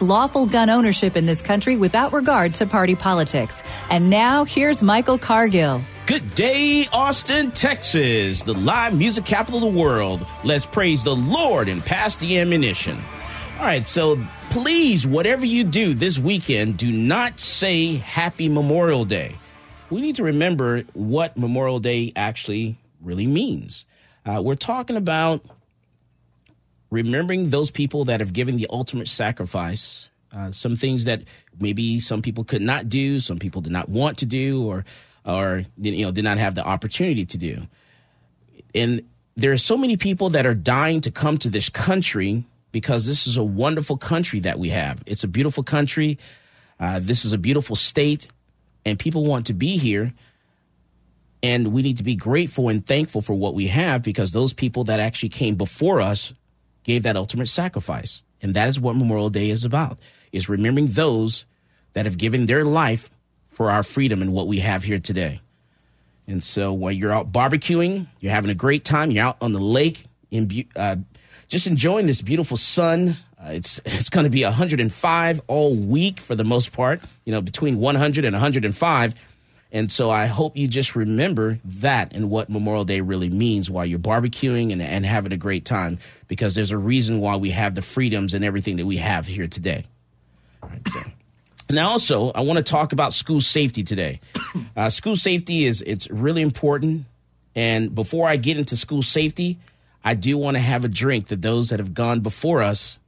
lawful gun ownership in this country without regard to party politics. And now, here's Michael Cargill. Good day, Austin, Texas, the live music capital of the world. Let's praise the Lord and pass the ammunition. All right, so please, whatever you do this weekend, do not say Happy Memorial Day. We need to remember what Memorial Day actually really means. Uh, we're talking about remembering those people that have given the ultimate sacrifice, uh, some things that maybe some people could not do, some people did not want to do, or or you know did not have the opportunity to do. And there are so many people that are dying to come to this country because this is a wonderful country that we have. It's a beautiful country. Uh, this is a beautiful state, and people want to be here. And we need to be grateful and thankful for what we have because those people that actually came before us gave that ultimate sacrifice. And that is what Memorial Day is about, is remembering those that have given their life for our freedom and what we have here today. And so while you're out barbecuing, you're having a great time, you're out on the lake, in, uh, just enjoying this beautiful sun. Uh, it's it's going to be 105 all week for the most part, you know, between 100 and 105. And so I hope you just remember that and what Memorial Day really means while you're barbecuing and, and having a great time, because there's a reason why we have the freedoms and everything that we have here today. Right, so. Now, also, I want to talk about school safety today. Uh, school safety is it's really important. And before I get into school safety, I do want to have a drink to those that have gone before us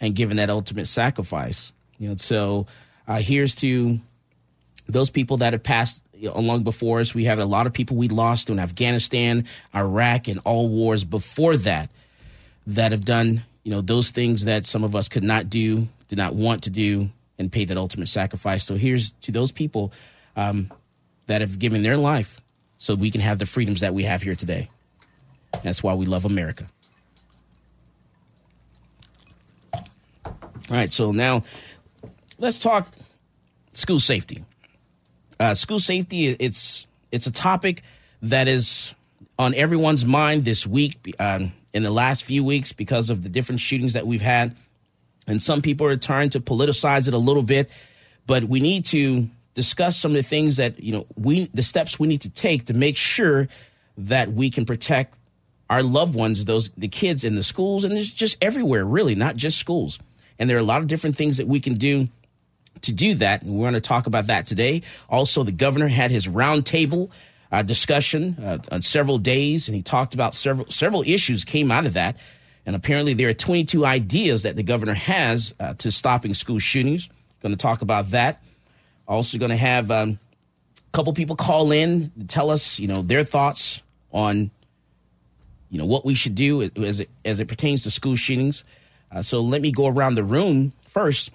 and given that ultimate sacrifice. You know, so uh, here's to those people that have passed along before us. We have a lot of people we lost in Afghanistan, Iraq, and all wars before that that have done, you know, those things that some of us could not do, did not want to do, and paid that ultimate sacrifice. So here's to those people um, that have given their life so we can have the freedoms that we have here today. That's why we love America. All right, so now let's talk school safety. Uh, school safety it's it's a topic that is on everyone's mind this week um, in the last few weeks because of the different shootings that we've had and some people are trying to politicize it a little bit but we need to discuss some of the things that you know we the steps we need to take to make sure that we can protect our loved ones those the kids in the schools and it's just everywhere really not just schools and there are a lot of different things that we can do to do that. And we're going to talk about that today. Also, the governor had his roundtable uh, discussion uh, on several days, and he talked about several several issues came out of that. And apparently, there are 22 ideas that the governor has uh, to stopping school shootings. Going to talk about that. Also, going to have um, a couple people call in tell us, you know, their thoughts on, you know, what we should do as it as it pertains to school shootings. Uh, so let me go around the room first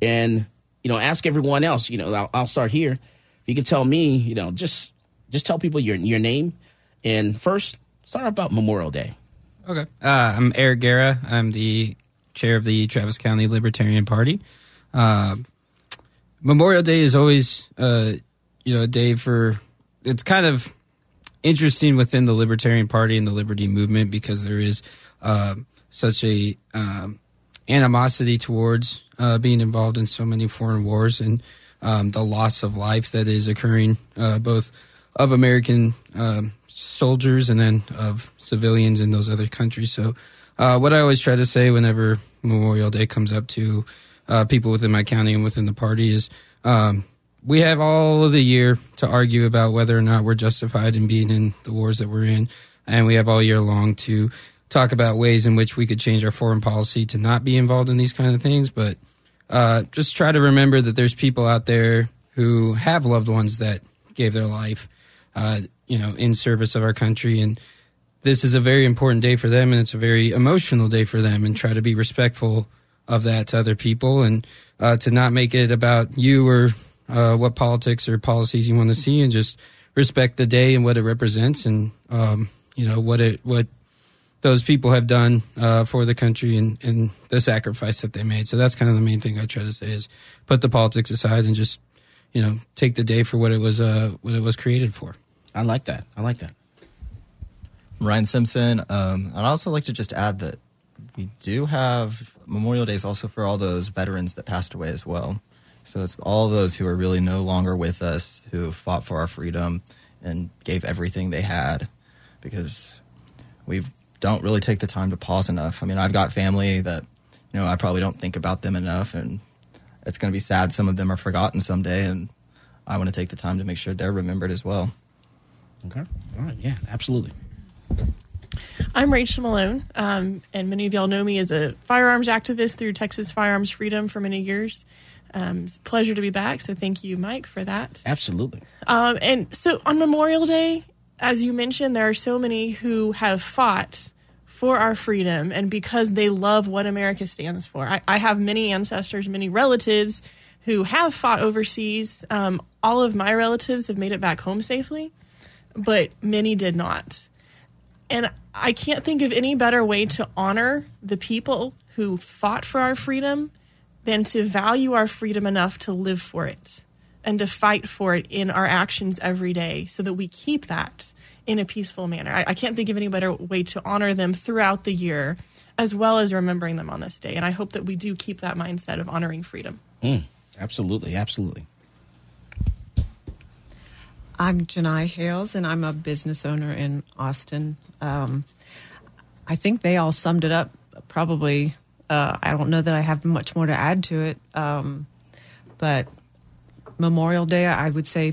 and you know ask everyone else you know I'll, I'll, start here if you can tell me you know just just tell people your your name and first start about memorial day Okay. Uh, I'm Eric Guerra. I'm the chair of the Travis County Libertarian Party. Uh, Memorial Day is always, uh, you know, a day for. It's kind of interesting within the Libertarian Party and the Liberty Movement because there is uh, such a um, animosity towards uh, being involved in so many foreign wars and um, the loss of life that is occurring uh, both of American um, soldiers and then of civilians in those other countries. So, uh, what I always try to say whenever Memorial Day comes up to uh, people within my county and within the party is um, we have all of the year to argue about whether or not we're justified in being in the wars that we're in. And we have all year long to talk about ways in which we could change our foreign policy to not be involved in these kind of things. But uh, just try to remember that there's people out there who have loved ones that gave their life uh, you know, in service of our country. And this is a very important day for them, and it's a very emotional day for them. And try to be respectful of that to other people, and uh, to not make it about you or uh, what politics or policies you want to see, and just respect the day and what it represents, and um, you know what it what those people have done uh, for the country and, and the sacrifice that they made. So that's kind of the main thing I try to say is put the politics aside and just you know take the day for what it was uh, what it was created for. I like that. I like that. Ryan Simpson. Um, I'd also like to just add that we do have Memorial Days also for all those veterans that passed away as well. So it's all those who are really no longer with us, who fought for our freedom and gave everything they had, because we don't really take the time to pause enough. I mean, I've got family that you know I probably don't think about them enough, and it's going to be sad. Some of them are forgotten someday, and I want to take the time to make sure they're remembered as well. Okay. All right. Yeah, absolutely. I'm Rachel Malone, um, and many of y'all know me as a firearms activist through Texas Firearms Freedom for many years. Um, it's a pleasure to be back, so thank you, Mike, for that. Absolutely. Um, and so on Memorial Day, as you mentioned, there are so many who have fought for our freedom and because they love what America stands for. I, I have many ancestors, many relatives who have fought overseas. Um, all of my relatives have made it back home safely but many did not. And I can't think of any better way to honor the people who fought for our freedom than to value our freedom enough to live for it and to fight for it in our actions every day so that we keep that in a peaceful manner. I, I can't think of any better way to honor them throughout the year as well as remembering them on this day. And I hope that we do keep that mindset of honoring freedom. Mm, absolutely. Absolutely. I'm Janai Hales, and I'm a business owner in Austin. Um, I think they all summed it up probably. Uh, I don't know that I have much more to add to it, um, but Memorial Day, I would say,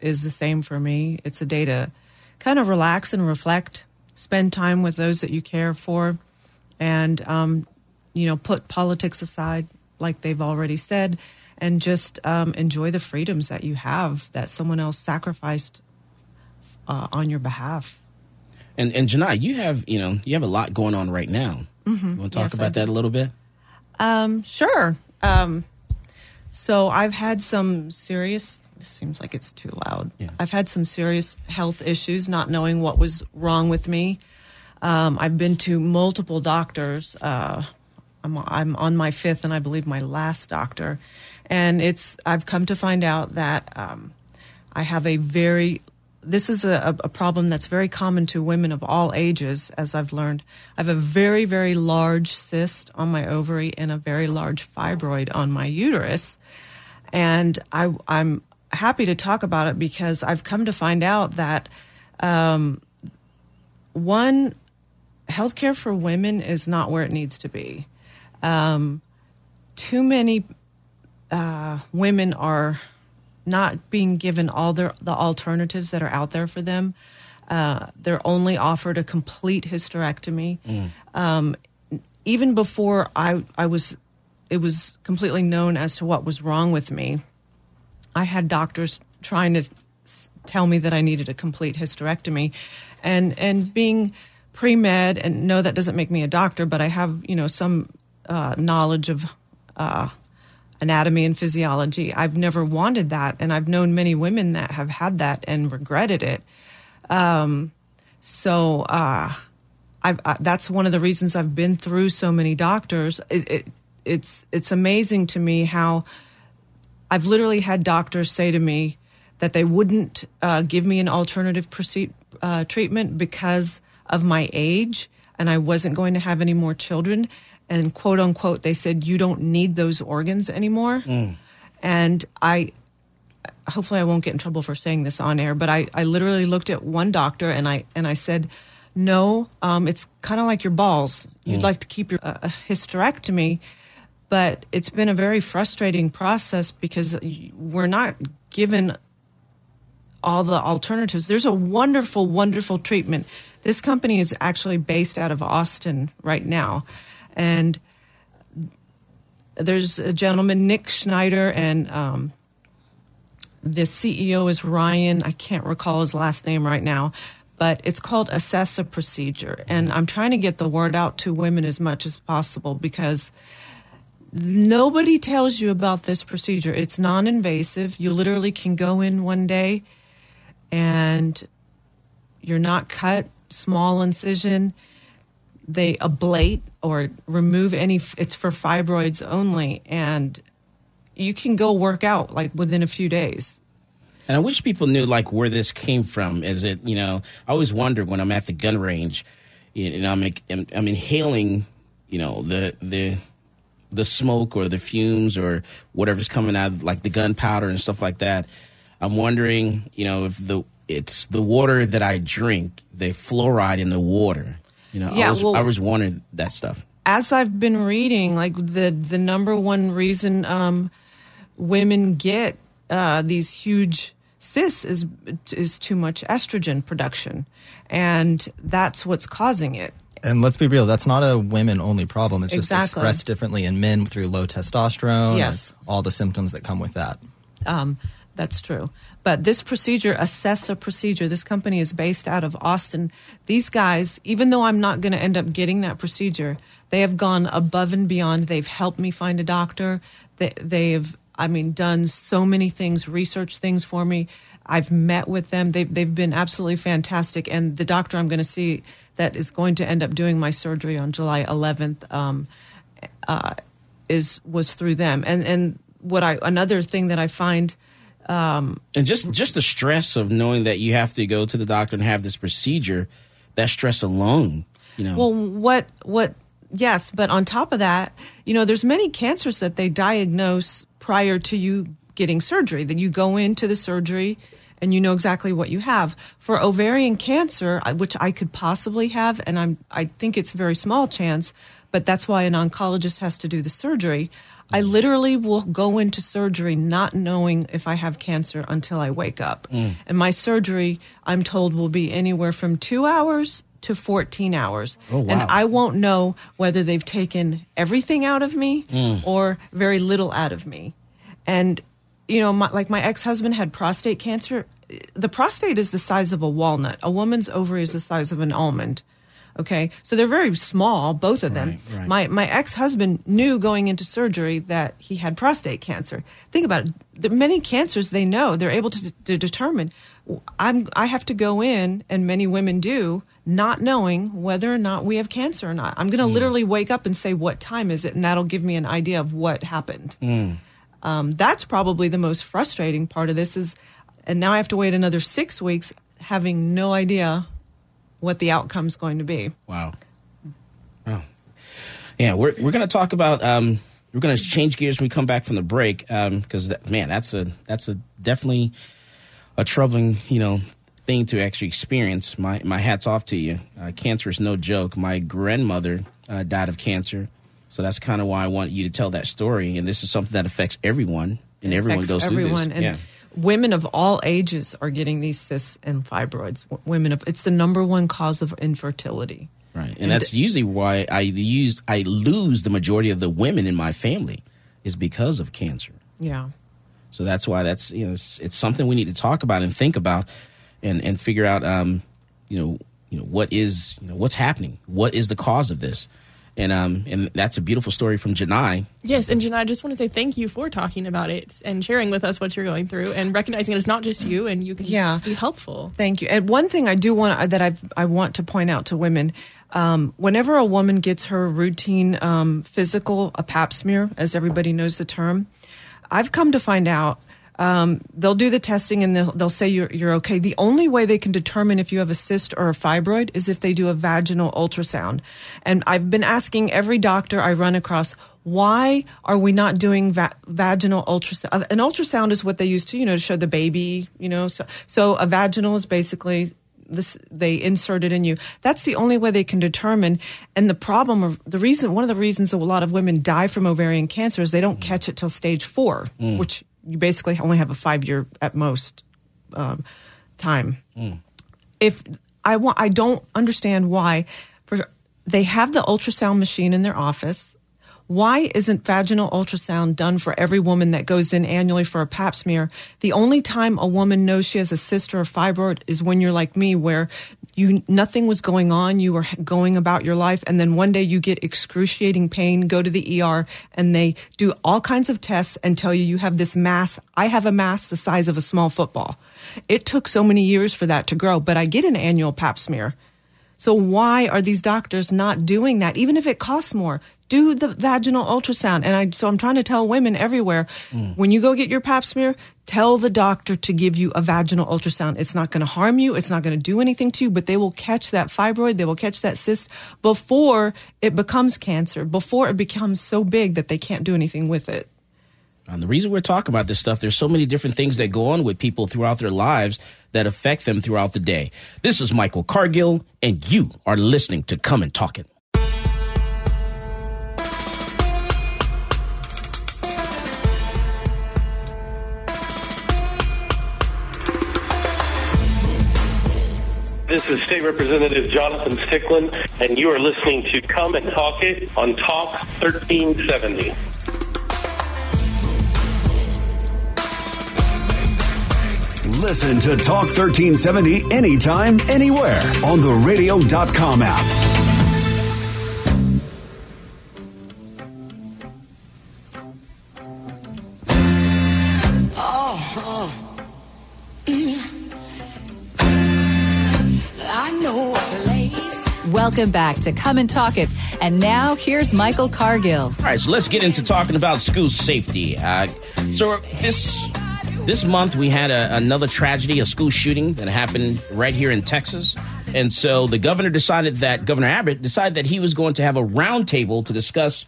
is the same for me. It's a day to kind of relax and reflect, spend time with those that you care for, and um, you know, put politics aside, like they've already said, and just um, enjoy the freedoms that you have that someone else sacrificed uh, on your behalf. And and Janai, you have you know you have a lot going on right now. Mm-hmm. You want to talk yes, about that a little bit? Um, sure. Um, so I've had some serious. This seems like it's too loud. Yeah. I've had some serious health issues, not knowing what was wrong with me. Um, I've been to multiple doctors. Uh, I'm, I'm on my fifth, and I believe my last doctor and it's I've come to find out that um, I have a very this is a, a, problem that's very common to women of all ages, as I've learned. I have a very, very large cyst on my ovary and a very large fibroid on my uterus. And I, am happy to talk about it because I've come to find out that um, one, healthcare for women is not where it needs to be. Um, too many uh, women are not being given all their, the alternatives that are out there for them. Uh, they're only offered a complete hysterectomy. Mm. Um, even before I, I was, it was completely known as to what was wrong with me. I had doctors trying to tell me that I needed a complete hysterectomy, and and being pre med, and no, that doesn't make me a doctor, but I have you know some uh, knowledge of uh, anatomy and physiology. I've never wanted that, and I've known many women that have had that and regretted it. Um, so uh, I, that's one of the reasons I've been through so many doctors. It, it, it's it's amazing to me how I've literally had doctors say to me that they wouldn't uh, give me an alternative proce- uh, treatment because of my age and I wasn't going to have any more children. And quote unquote, they said you don't need those organs anymore. And I hopefully I won't get in trouble for saying this on air, but I, I literally looked at one doctor and I and I said, no, um, it's kind of like your balls. You'd like to keep your uh, hysterectomy, but it's been a very frustrating process because we're not given all the alternatives. There's a wonderful, wonderful treatment. This company is actually based out of Austin right now, and there's a gentleman, Nick Schneider, and um, the CEO is Ryan. I can't recall his last name right now, but it's called Acessa Procedure. And I'm trying to get the word out to women as much as possible because nobody tells you about this procedure. It's non invasive. You literally can go in one day and you're not cut, small incision. They ablate or remove any, it's for fibroids only. And you can go work out like within a few days. And I wish people knew like where this came from. Is it you know? I always wonder when I'm at the gun range, you know, I'm I'm, I'm inhaling, you know, the the the smoke or the fumes or whatever's coming out, like the gunpowder and stuff like that. I'm wondering, you know, if the it's the water that I drink, the fluoride in the water. You know, I Yeah, was well- I was wondering that stuff. as I've been reading, like the the number one reason um, women get uh, these huge cysts is is too much estrogen production, and that's what's causing it. And let's be real, that's not a women only problem. It's just expressed differently in men through low testosterone. Yes. and all the symptoms that come with that. Um, that's true. But this procedure, Acessa procedure, this company is based out of Austin. These guys, even though I'm not going to end up getting that procedure, they have gone above and beyond. They've helped me find a doctor. They, they've, I mean, done so many things, research things for me. I've met with them. They've, they've been absolutely fantastic. And the doctor I'm going to see that is going to end up doing my surgery on July 11th um, uh, is was through them. And and what I another thing that I find Um, and just just the stress of knowing that you have to go to the doctor and have this procedure, that stress alone, you know. Well, what what? Yes, but on top of that, you know, there's many cancers that they diagnose prior to you getting surgery. That you go into the surgery and you know exactly what you have. For ovarian cancer, which I could possibly have, and I'm I think it's a very small chance, but that's why an oncologist has to do the surgery. I literally will go into surgery not knowing if I have cancer until I wake up. Mm. And my surgery, I'm told, will be anywhere from two hours to 14 hours. Oh, wow. And I won't know whether they've taken everything out of me mm. or very little out of me. And, you know, my, like my ex husband had prostate cancer. The prostate is the size of a walnut, a woman's ovary is the size of an almond. Okay, so they're very small, both of them. Right, right. My my ex husband knew going into surgery that he had prostate cancer. Think about it. The many cancers they know they're able to, to determine. I'm I have to go in, and many women do, not knowing whether or not we have cancer or not. I'm going to literally wake up and say, "What time is it?" and that'll give me an idea of what happened. Um, that's probably the most frustrating part of this is, and now I have to wait another six weeks, having no idea what the outcome's going to be. Wow. Wow. Yeah, we're we're gonna talk about um we're gonna change gears when we come back from the break um because that, man that's a that's a definitely a troubling you know thing to actually experience. My my hats off to you. Uh, cancer is no joke. My grandmother uh, died of cancer, so that's kind of why I want you to tell that story. And this is something that affects everyone, and everyone goes through this. And yeah. Women of all ages are getting these cysts and fibroids. Women of it's the number one cause of infertility. Right, and, that's usually why I use I lose the majority of the women in my family is because of cancer. Yeah. So that's why that's you know it's, it's something we need to talk about and think about, and and figure out um you know you know what is you know what's happening, what is the cause of this, And um, and that's a beautiful story from Janai. Yes, and Janai, I just want to say thank you for talking about it and sharing with us what you're going through and recognizing it is not just you and you can Yeah. be helpful. Thank you. And one thing I do want that I I want to point out to women, um, whenever a woman gets her routine um, physical, a Pap smear, as everybody knows the term, I've come to find out. Um, they'll do the testing and they'll, they'll say you're, you're okay. The only way they can determine if you have a cyst or a fibroid is if they do a vaginal ultrasound. And I've been asking every doctor I run across, why are we not doing va- vaginal ultrasound? Uh, an ultrasound is what they use to, you know, to show the baby, you know. So, so a vaginal is basically this, they insert it in you. That's the only way they can determine. And the problem, of the reason, one of the reasons a lot of women die from ovarian cancer is they don't mm. catch it till stage four, mm. which you basically only have a five year at most um, time if I want, I don't understand why. For they have the ultrasound machine in their office. Why isn't vaginal ultrasound done for every woman that goes in annually for a pap smear? The only time a woman knows she has a cyst or a fibroid is when you're like me, where you nothing was going on, you were going about your life, and then one day you get excruciating pain, go to the ER, and they do all kinds of tests and tell you you have this mass. I have a mass the size of a small football. It took so many years for that to grow, but I get an annual pap smear. So why are these doctors not doing that? Even if it costs more, do the vaginal ultrasound. And I, so I'm trying to tell women everywhere, when you go get your pap smear, tell the doctor to give you a vaginal ultrasound. It's not going to harm you. It's not going to do anything to you, but they will catch that fibroid. They will catch that cyst before it becomes cancer, before it becomes so big that they can't do anything with it. And the reason we're talking about this stuff, there's so many different things that go on with people throughout their lives that affect them throughout the day. This is Michael Cargill, and you are listening to Come and Talk It. This is State Representative Jonathan Stickland, and you are listening to Come and Talk It on Talk 1370. Listen to Talk 1370 anytime, anywhere on the radio.com app. I know a place. Welcome back to Come and Talk It. And now here's Michael Cargill. All right, so let's get into talking about school safety. Uh, so this this month we had a, another tragedy, a school shooting that happened right here in Texas, and so the governor decided that Governor Abbott decided that he was going to have a roundtable to discuss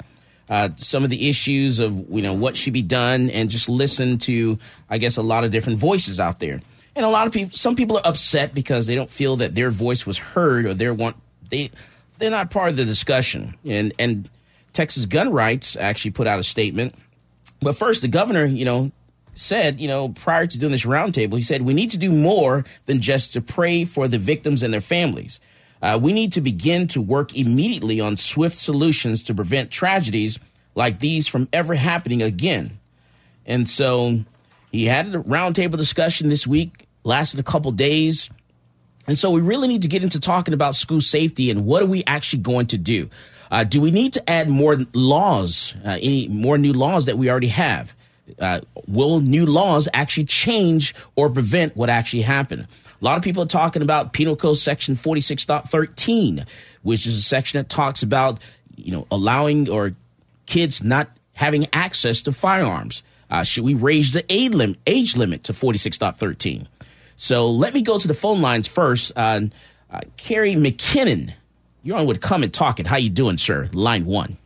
uh, some of the issues of you know what should be done and just listen to I guess a lot of different voices out there. And a lot of people, some people are upset because they don't feel that their voice was heard or they want they they're not part of the discussion. And and Texas Gun Rights actually put out a statement. But first, the governor, you know, said, you know, prior to doing this roundtable, he said we need to do more than just to pray for the victims and their families. Uh, we need to begin to work immediately on swift solutions to prevent tragedies like these from ever happening again. And so he had a roundtable discussion this week, lasted a couple days. And so we really need to get into talking about school safety and what are we actually going to do? Uh, do we need to add more laws, uh, any more new laws that we already have? Uh, will new laws actually change or prevent what actually happened? A lot of people are talking about Penal Code Section 46.13, which is a section that talks about, you know, allowing or kids not having access to firearms. Uh, should we raise the age, lim- age limit to 46.13? So let me go to the phone lines first. Uh, uh, Kerry McKennon, you're on with Come and Talk It. How you doing, sir? Line one.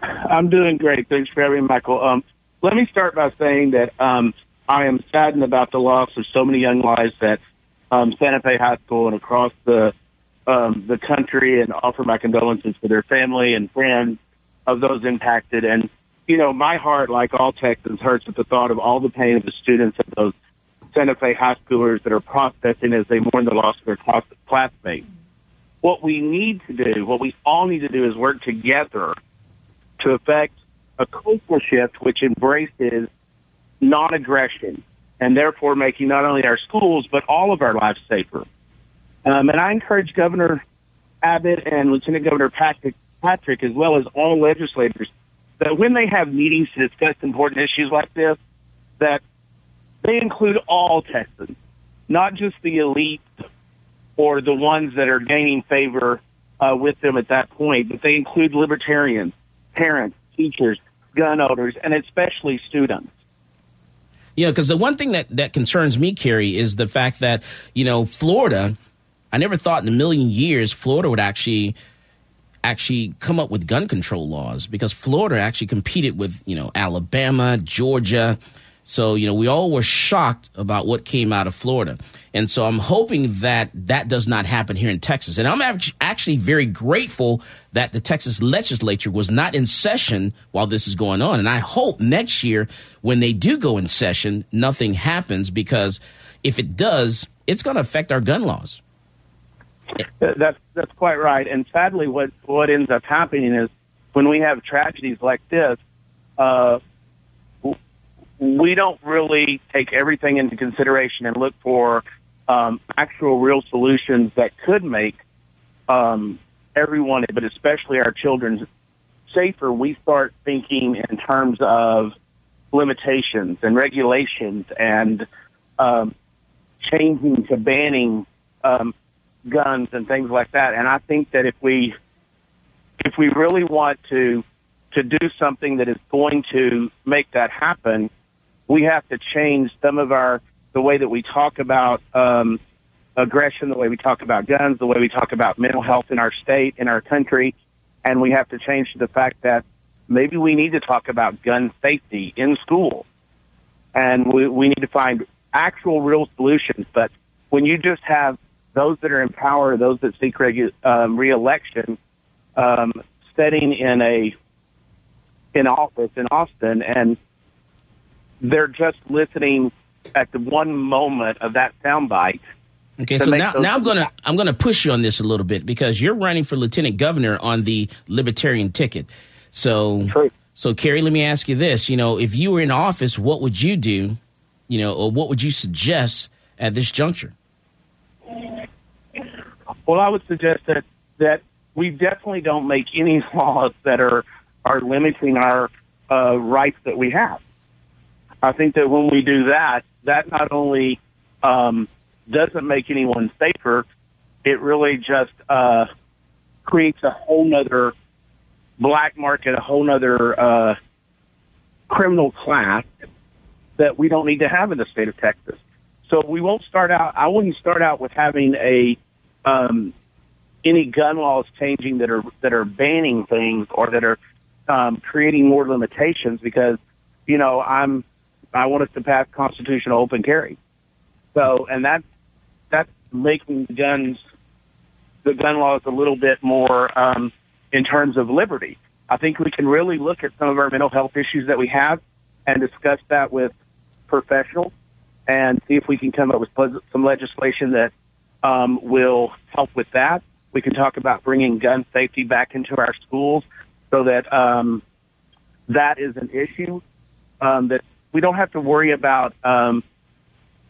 I'm doing great. Thanks for having me, Michael. Um, let me start by saying that um, I am saddened about the loss of so many young lives at um, Santa Fe High School and across the um, the country, and offer my condolences to their family and friends of those impacted. And you know, my heart, like all Texans, hurts at the thought of all the pain of the students of those Santa Fe high schoolers that are processing as they mourn the loss of their class- classmates. What we need to do, what we all need to do, is work together to effect a cultural shift which embraces non-aggression and therefore making not only our schools but all of our lives safer. Um, and I encourage Governor Abbott and Lieutenant Governor Patrick Patrick, as well as all legislators, that when they have meetings to discuss important issues like this, that they include all Texans, not just the elite or the ones that are gaining favor uh, with them at that point, but they include libertarians, parents, teachers, gun owners, and especially students. Know, because the one thing that, that concerns me, Kerry, is the fact that, you know, Florida, I never thought in a million years Florida would actually actually come up with gun control laws because Florida actually competed with, you know, Alabama, Georgia. So, you know, we all were shocked about what came out of Florida. And so I'm hoping that that does not happen here in Texas. And I'm actually very grateful that the Texas legislature was not in session while this is going on. And I hope next year, when they do go in session, nothing happens because if it does, it's going to affect our gun laws. That's that's quite right. And sadly, what what ends up happening is when we have tragedies like this, uh, we don't really take everything into consideration and look for um, actual real solutions that could make um, everyone, but especially our children, safer. We start thinking in terms of limitations and regulations and um, changing to banning um, guns and things like that. And I think that if we if we really want to to do something that is going to make that happen, we have to change some of our the way that we talk about um, aggression, the way we talk about guns, the way we talk about mental health in our state, in our country, and we have to change the fact that maybe we need to talk about gun safety in school, and we, we need to find actual real solutions. But when you just have those that are in power, those that seek regu- um, reelection, um, sitting in a in office in Austin, and they're just listening at the one moment of that soundbite. Okay, so now, now I'm gonna I'm gonna push you on this a little bit because you're running for lieutenant governor on the libertarian ticket. So, True. so Kerry, let me ask you this: you know, if you were in office, what would you do? You know, or what would you suggest at this juncture? Well, I would suggest that that we definitely don't make any laws that are are limiting our uh, rights that we have. I think that when we do that, that not only um, doesn't make anyone safer, it really just uh, creates a whole nother black market, a whole nother uh, criminal class that we don't need to have in the state of Texas. So we won't start out. I wouldn't start out with having a um, any gun laws changing that are that are banning things or that are um, creating more limitations because you know I'm I want us to pass constitutional open carry. So and that's that's making the guns the gun laws a little bit more um, in terms of liberty. I think we can really look at some of our mental health issues that we have and discuss that with professionals and see if we can come up with some legislation that um, will help with that. We can talk about bringing gun safety back into our schools so that um, that is an issue um, that we don't have to worry about um,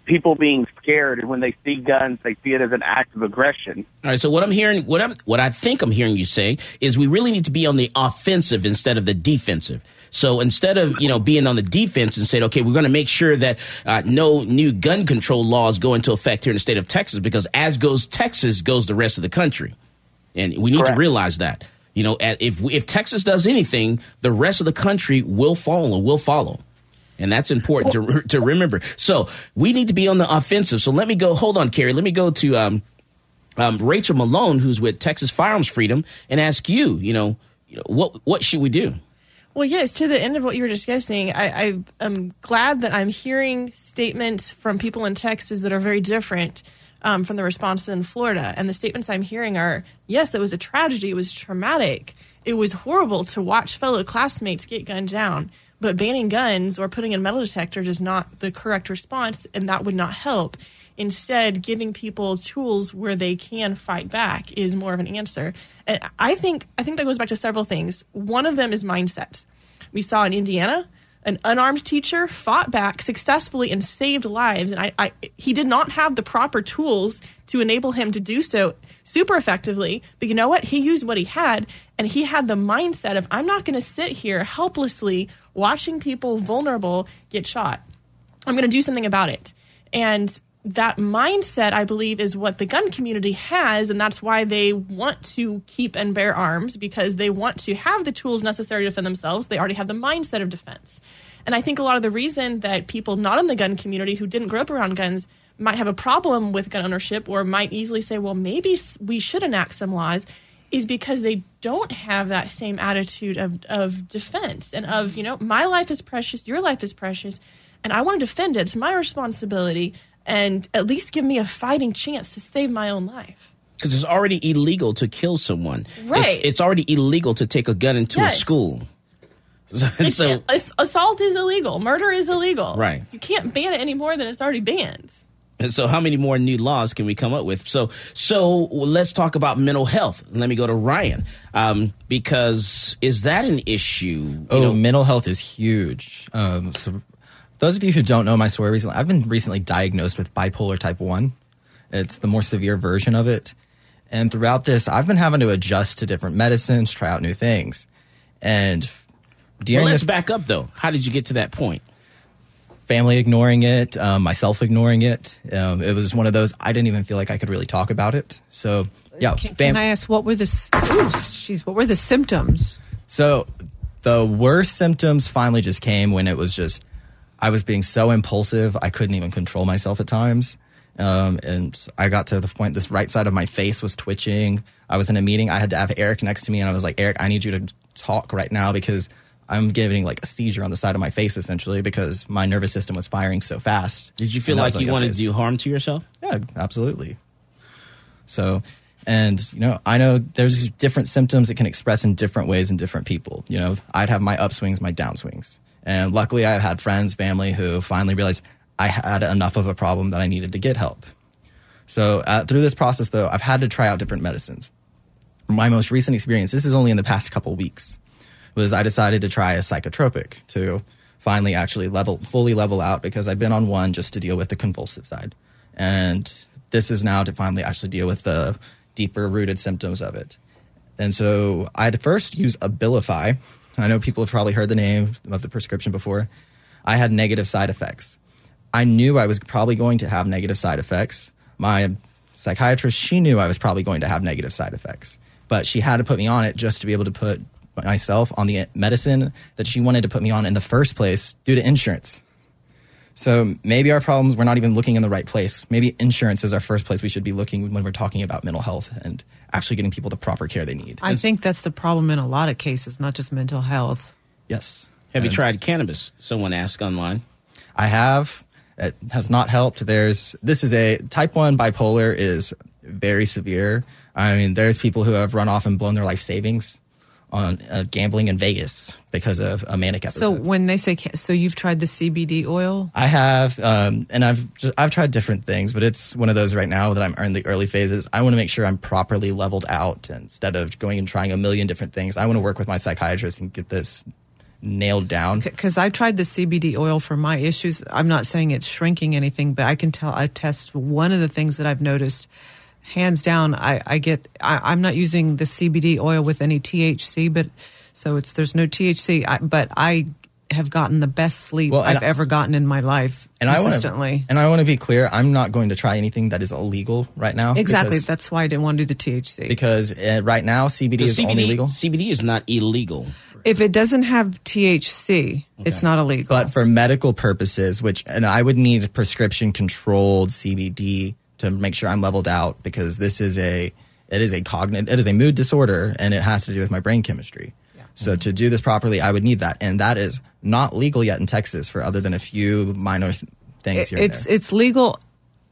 people being scared and when they see guns they see it as an act of aggression all right so what i'm hearing what i what i think i'm hearing you say is we really need to be on the offensive instead of the defensive so instead of you know being on the defense and saying, okay, we're going to make sure that uh, no new gun control laws go into effect here in the state of Texas, because as goes Texas, goes the rest of the country, and we need Correct. to realize that. You know, if if Texas does anything, the rest of the country will follow. Will follow. And that's important to to remember. So we need to be on the offensive. So let me go. Hold on, Kerry. Let me go to um, um, Rachel Malone, who's with Texas Firearms Freedom, and ask you. You know, what what should we do? Well, yes, to the end of what you were discussing, I, I am glad that I'm hearing statements from people in Texas that are very different um, from the response in Florida. And the statements I'm hearing are yes, it was a tragedy, it was traumatic, it was horrible to watch fellow classmates get gunned down. But banning guns or putting in metal detectors is not the correct response, and that would not help. Instead, giving people tools where they can fight back is more of an answer. And I think I think that goes back to several things. One of them is mindset. We saw in Indiana an unarmed teacher fought back successfully and saved lives. And I, I, he did not have the proper tools to enable him to do so super effectively. But you know what? He used what he had, and he had the mindset of, I'm not going to sit here helplessly watching people vulnerable get shot. I'm going to do something about it. And that mindset, I believe, is what the gun community has, and that's why they want to keep and bear arms because they want to have the tools necessary to defend themselves. They already have the mindset of defense. And I think a lot of the reason that people not in the gun community who didn't grow up around guns might have a problem with gun ownership or might easily say, well, maybe we should enact some laws is because they don't have that same attitude of, of defense and of, you know, my life is precious, your life is precious, and I want to defend it. It's my responsibility and at least give me a fighting chance to save my own life. Because it's already illegal to kill someone. Right. It's, it's already illegal to take a gun into Yes. a school. So, It's- so- ass- assault is illegal. Murder is illegal. Right. You can't ban it any more than it's already banned. So how many more new laws can we come up with? So so let's talk about mental health. Let me go to Ryan. Um, because is that an issue? You Oh, know, mental health is huge. Um, so, those of you who don't know my story recently, I've been recently diagnosed with bipolar type 1. It's the more severe version of it. And throughout this, I've been having to adjust to different medicines, try out new things. And well, let's this back up though. How did you get to that point? Family ignoring it, um, myself ignoring it, um, it was one of those I didn't even feel like I could really talk about it. So, yeah, Can, fam- can I ask what were the jeez, what were the symptoms? So the worst symptoms finally just came when it was just I was being so impulsive I couldn't even control myself at times. Um, and I got to the point this right side of my face was twitching. I was in a meeting. I had to have Eric next to me, and I was like, Eric, I need you to talk right now because I'm getting like a seizure on the side of my face essentially because my nervous system was firing so fast. Did you feel that like you wanted to do harm to yourself? Yeah, absolutely. So, and you know, I know there's different symptoms that can express in different ways in different people. You know, I'd have my upswings, my downswings, and luckily, I've had friends, family who finally realized I had enough of a problem that I needed to get help. So, uh, through this process, though, I've had to try out different medicines. My most recent experience, this is only in the past couple weeks, was I decided to try a psychotropic to finally actually level fully level out because I'd been on one just to deal with the convulsive side. And this is now to finally actually deal with the deeper rooted symptoms of it. And so I'd first use Abilify. I know people have probably heard the name of the prescription before. I had negative side effects. I knew I was probably going to have negative side effects. My psychiatrist, she knew I was probably going to have negative side effects, but she had to put me on it just to be able to put myself on the medicine that she wanted to put me on in the first place due to insurance. So maybe our problems, we're not even looking in the right place. Maybe insurance is our first place we should be looking when we're talking about mental health and actually getting people the proper care they need. I think that's the problem in a lot of cases, not just mental health. Yes. Have you tried cannabis? Someone asked online. I have. It has not helped. There's this is a type one bipolar is very severe. I mean, there's people who have run off and blown their life savings on uh, gambling in Vegas because of a manic episode. So when they say, so you've tried the CBD oil? I have, um, and I've just, I've tried different things, but it's one of those right now that I'm in the early phases. I want to make sure I'm properly leveled out instead of going and trying a million different things. I want to work with my psychiatrist and get this nailed down. Because I tried the CBD oil for my issues. I'm not saying it's shrinking anything, but I can tell, I test one of the things that I've noticed. Hands down, I, I get, I, I'm not using the CBD oil with any THC, but so it's, there's no THC, I, but I have gotten the best sleep Well, I've I- ever gotten in my life And I want consistently. to, and I want to be clear. I'm not going to try anything that is illegal right now. exactly. because- That's why I didn't want to do the THC. because uh, right now CBD The is only legal. CBD is not illegal. if it doesn't have THC, it's not illegal. But for medical purposes, which and I would need a prescription controlled CBD to make sure I'm leveled out because this is a it is a cognitive it is a mood disorder and it has to do with my brain chemistry. So to do this properly, I would need that, and that is not legal yet in Texas for other than a few minor th- things It- here. it's it's legal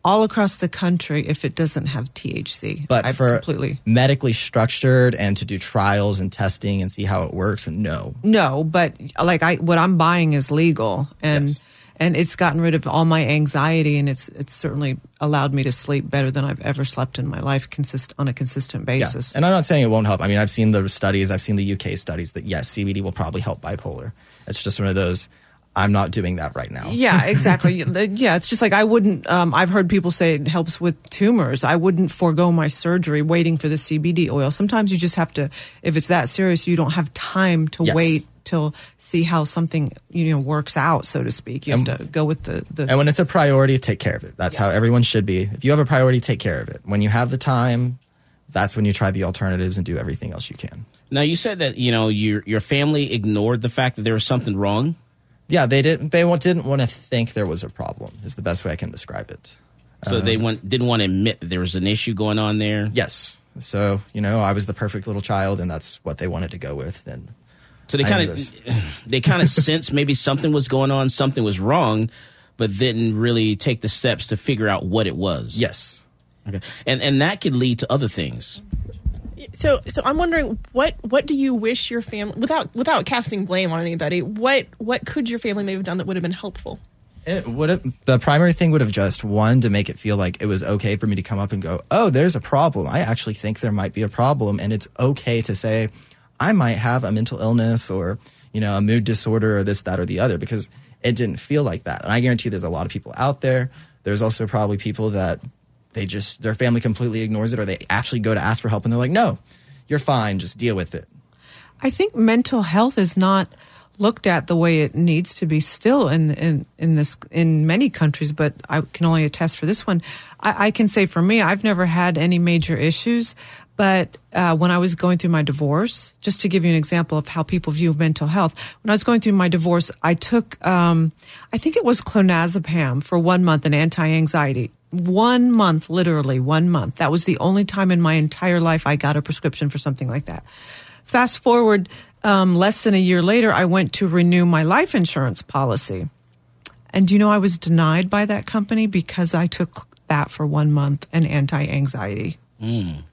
all across the country if it doesn't have THC. but I for completely medically structured and to do trials and testing and see how it works, no. no, but like I what I'm buying is legal and Yes. And it's gotten rid of all my anxiety and it's it's certainly allowed me to sleep better than I've ever slept in my life consist on a consistent basis. Yeah. And I'm not saying it won't help. I mean, I've seen the studies, I've seen the UK studies that yes, CBD will probably help bipolar. It's just one of those. I'm not doing that right now. Yeah, exactly. yeah, it's just like I wouldn't. Um, I've heard people say it helps with tumors. I wouldn't forego my surgery waiting for the CBD oil. Sometimes you just have to. If it's that serious, you don't have time to Yes. wait till see how something you know works out, so to speak. You have to go with the the. And when it's a priority, take care of it. That's how everyone should be. If you have a priority, take care of it. When you have the time, that's when you try the alternatives and do everything else you can. Now you said that you know your your family ignored the fact that there was something wrong. Yeah, they didn't. They didn't want to think there was a problem. Is the best way I can describe it. So they um, want, didn't want to admit that there was an issue going on there. Yes. So you know, I was the perfect little child, and that's what they wanted to go with. And So they kind of they kind of sensed maybe something was going on, something was wrong, but didn't really take the steps to figure out what it was. Yes. Okay. And and that could lead to other things. So, so I'm wondering what what do you wish your family without without casting blame on anybody? What what could your family may have done that would have been helpful? It would have the primary thing would have just one to make it feel like it was okay for me to come up and go, "Oh, there's a problem. I actually think there might be a problem and it's okay to say I might have a mental illness or, you know, a mood disorder or this that or the other because it didn't feel like that." And I guarantee there's a lot of people out there. There's also probably people that they just their family completely ignores it or they actually go to ask for help and they're like, "No, you're fine. Just deal with it." I think mental health is not looked at the way it needs to be still in in, in this in many countries, but I can only attest for this one. I, I can say for me, I've never had any major issues. But uh, when I was going through my divorce, just to give you an example of how people view mental health, when I was going through my divorce, I took, um, I think it was clonazepam for one month, an anti-anxiety. One month, literally one month. That was the only time in my entire life I got a prescription for something like that. Fast forward, um, less than a year later, I went to renew my life insurance policy. And do you know I was denied by that company because I took that for one month, an anti anxiety.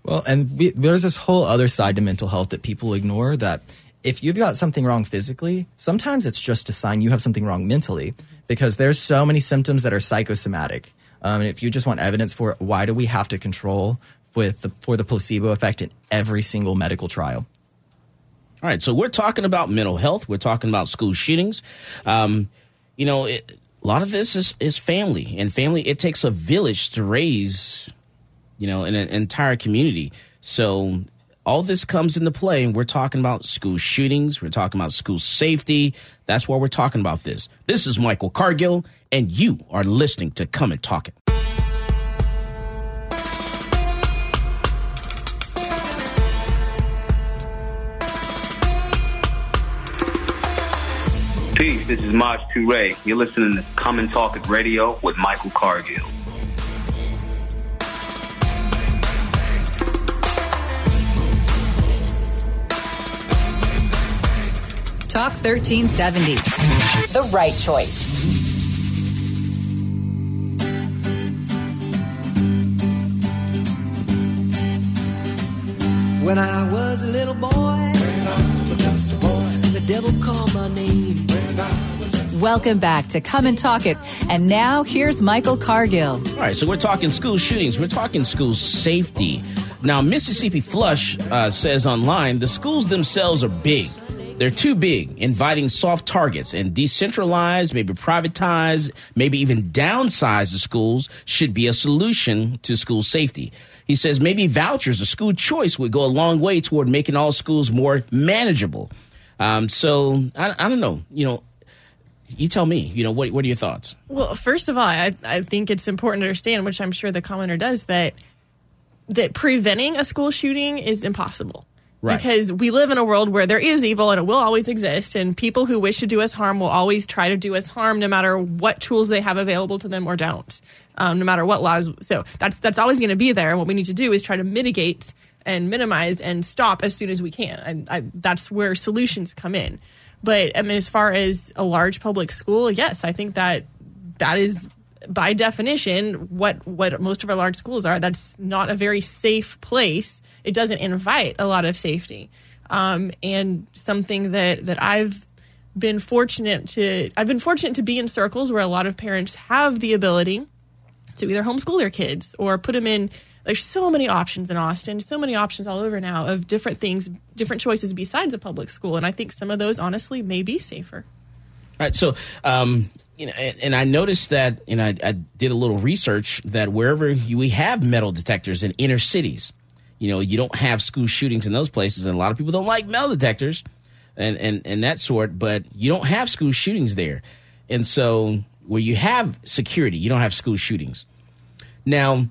Well, and we, there's this whole other side to mental health that people ignore that if you've got something wrong physically, sometimes it's just a sign you have something wrong mentally because there's so many symptoms that are psychosomatic. Um, and if you just want evidence for it, why do we have to control with the, for the placebo effect in every single medical trial? All right, so we're talking about mental health. We're talking about school shootings. Um, you know, it, a lot of this is, is family, and family. It takes a village to raise, you know, an, an entire community. So all this comes into play, and we're talking about school shootings. We're talking about school safety. That's why we're talking about this. This is Michael Cargill, and you are listening to Come and Talk It. Peace, this is Maj Toure. You're listening to Come and Talk It Radio with Michael Cargill. Talk 1370. The right choice. When I was a little boy, when I was just a boy, the devil called my name. Welcome back to Come and Talk It. And now here's Michael Cargill. All right, so we're talking school shootings. We're talking school safety. Now, Mississippi Flush uh, says online the schools themselves are big. They're too big, inviting soft targets and decentralized, maybe privatized, maybe even downsize the schools should be a solution to school safety. He says maybe vouchers or school choice would go a long way toward making all schools more manageable. Um, so I, I don't know. You know, you tell me. You know, what what are your thoughts? Well, first of all, I, I think it's important to understand, which I'm sure the commenter does, that that preventing a school shooting is impossible. Right. Because we live in a world where there is evil and it will always exist, and people who wish to do us harm will always try to do us harm, no matter what tools they have available to them or don't, um, no matter what laws. So that's that's always going to be there. And what we need to do is try to mitigate and minimize and stop as soon as we can. And I, that's where solutions come in. But I mean, as far as a large public school, yes, I think that that is by definition what what most of our large schools are. That's not a very safe place. It doesn't invite a lot of safety, um, and something that that I've been fortunate to I've been fortunate to be in circles where a lot of parents have the ability to either homeschool their kids or put them in. There's so many options in Austin, so many options all over now of different things, different choices besides a public school, and I think some of those honestly may be safer. All right, so um, you know, and, and I noticed that, and I, I did a little research that wherever you, we have metal detectors in inner cities, you know, you don't have school shootings in those places, and a lot of people don't like metal detectors, and and and that sort. But you don't have school shootings there, and so where you have security, you don't have school shootings. Now,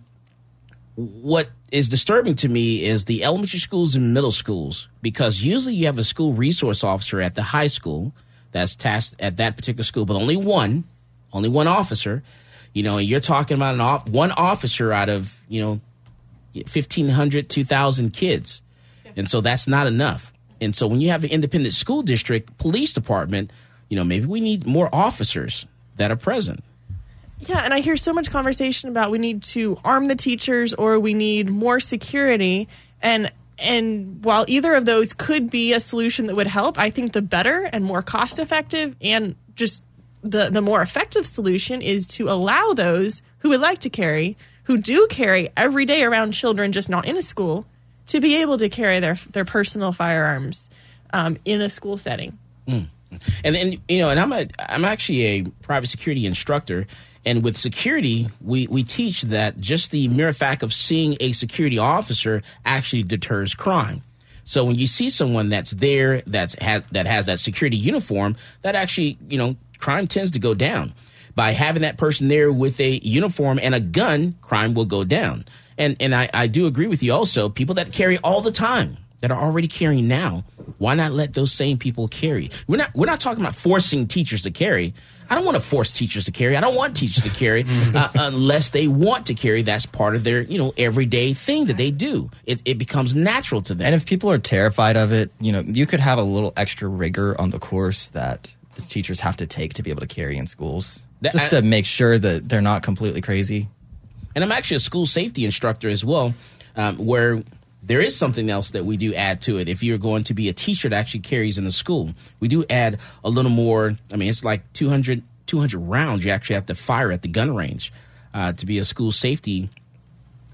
what is disturbing to me is the elementary schools and middle schools because usually you have a school resource officer at the high school that's tasked at that particular school, but only one, only one officer. You know, you're talking about an off, one officer out of you know 1,500, 2,000 kids, and so that's not enough. And so when you have an independent school district police department, you know maybe we need more officers that are present. Yeah, and I hear so much conversation about we need to arm the teachers or we need more security and and while either of those could be a solution that would help, I think the better and more cost effective and just the the more effective solution is to allow those who would like to carry, who do carry every day around children just not in a school, to be able to carry their their personal firearms um, in a school setting. Mm. And then you know, and I'm a I'm actually a private security instructor, and with security, we we teach that just the mere fact of seeing a security officer actually deters crime. So when you see someone that's there that's has, that has that security uniform, that actually you know crime tends to go down. By having that person there with a uniform and a gun, crime will go down. And and I, I do agree with you also. People that carry all the time that are already carrying now, why not let those same people carry? We're not we're not talking about forcing teachers to carry. I don't want to force teachers to carry. I don't want teachers to carry uh, unless they want to carry. That's part of their you know everyday thing that they do. It, it becomes natural to them. And if people are terrified of it, you know, you could have a little extra rigor on the course that teachers have to take to be able to carry in schools, That- just to make sure that they're not completely crazy. and I'm actually a school safety instructor as well, um, where there is something else that we do add to it. If you're going to be a teacher that actually carries in the school, we do add a little more. I mean, it's like 200, 200 rounds you actually have to fire at the gun range uh, to be a school safety,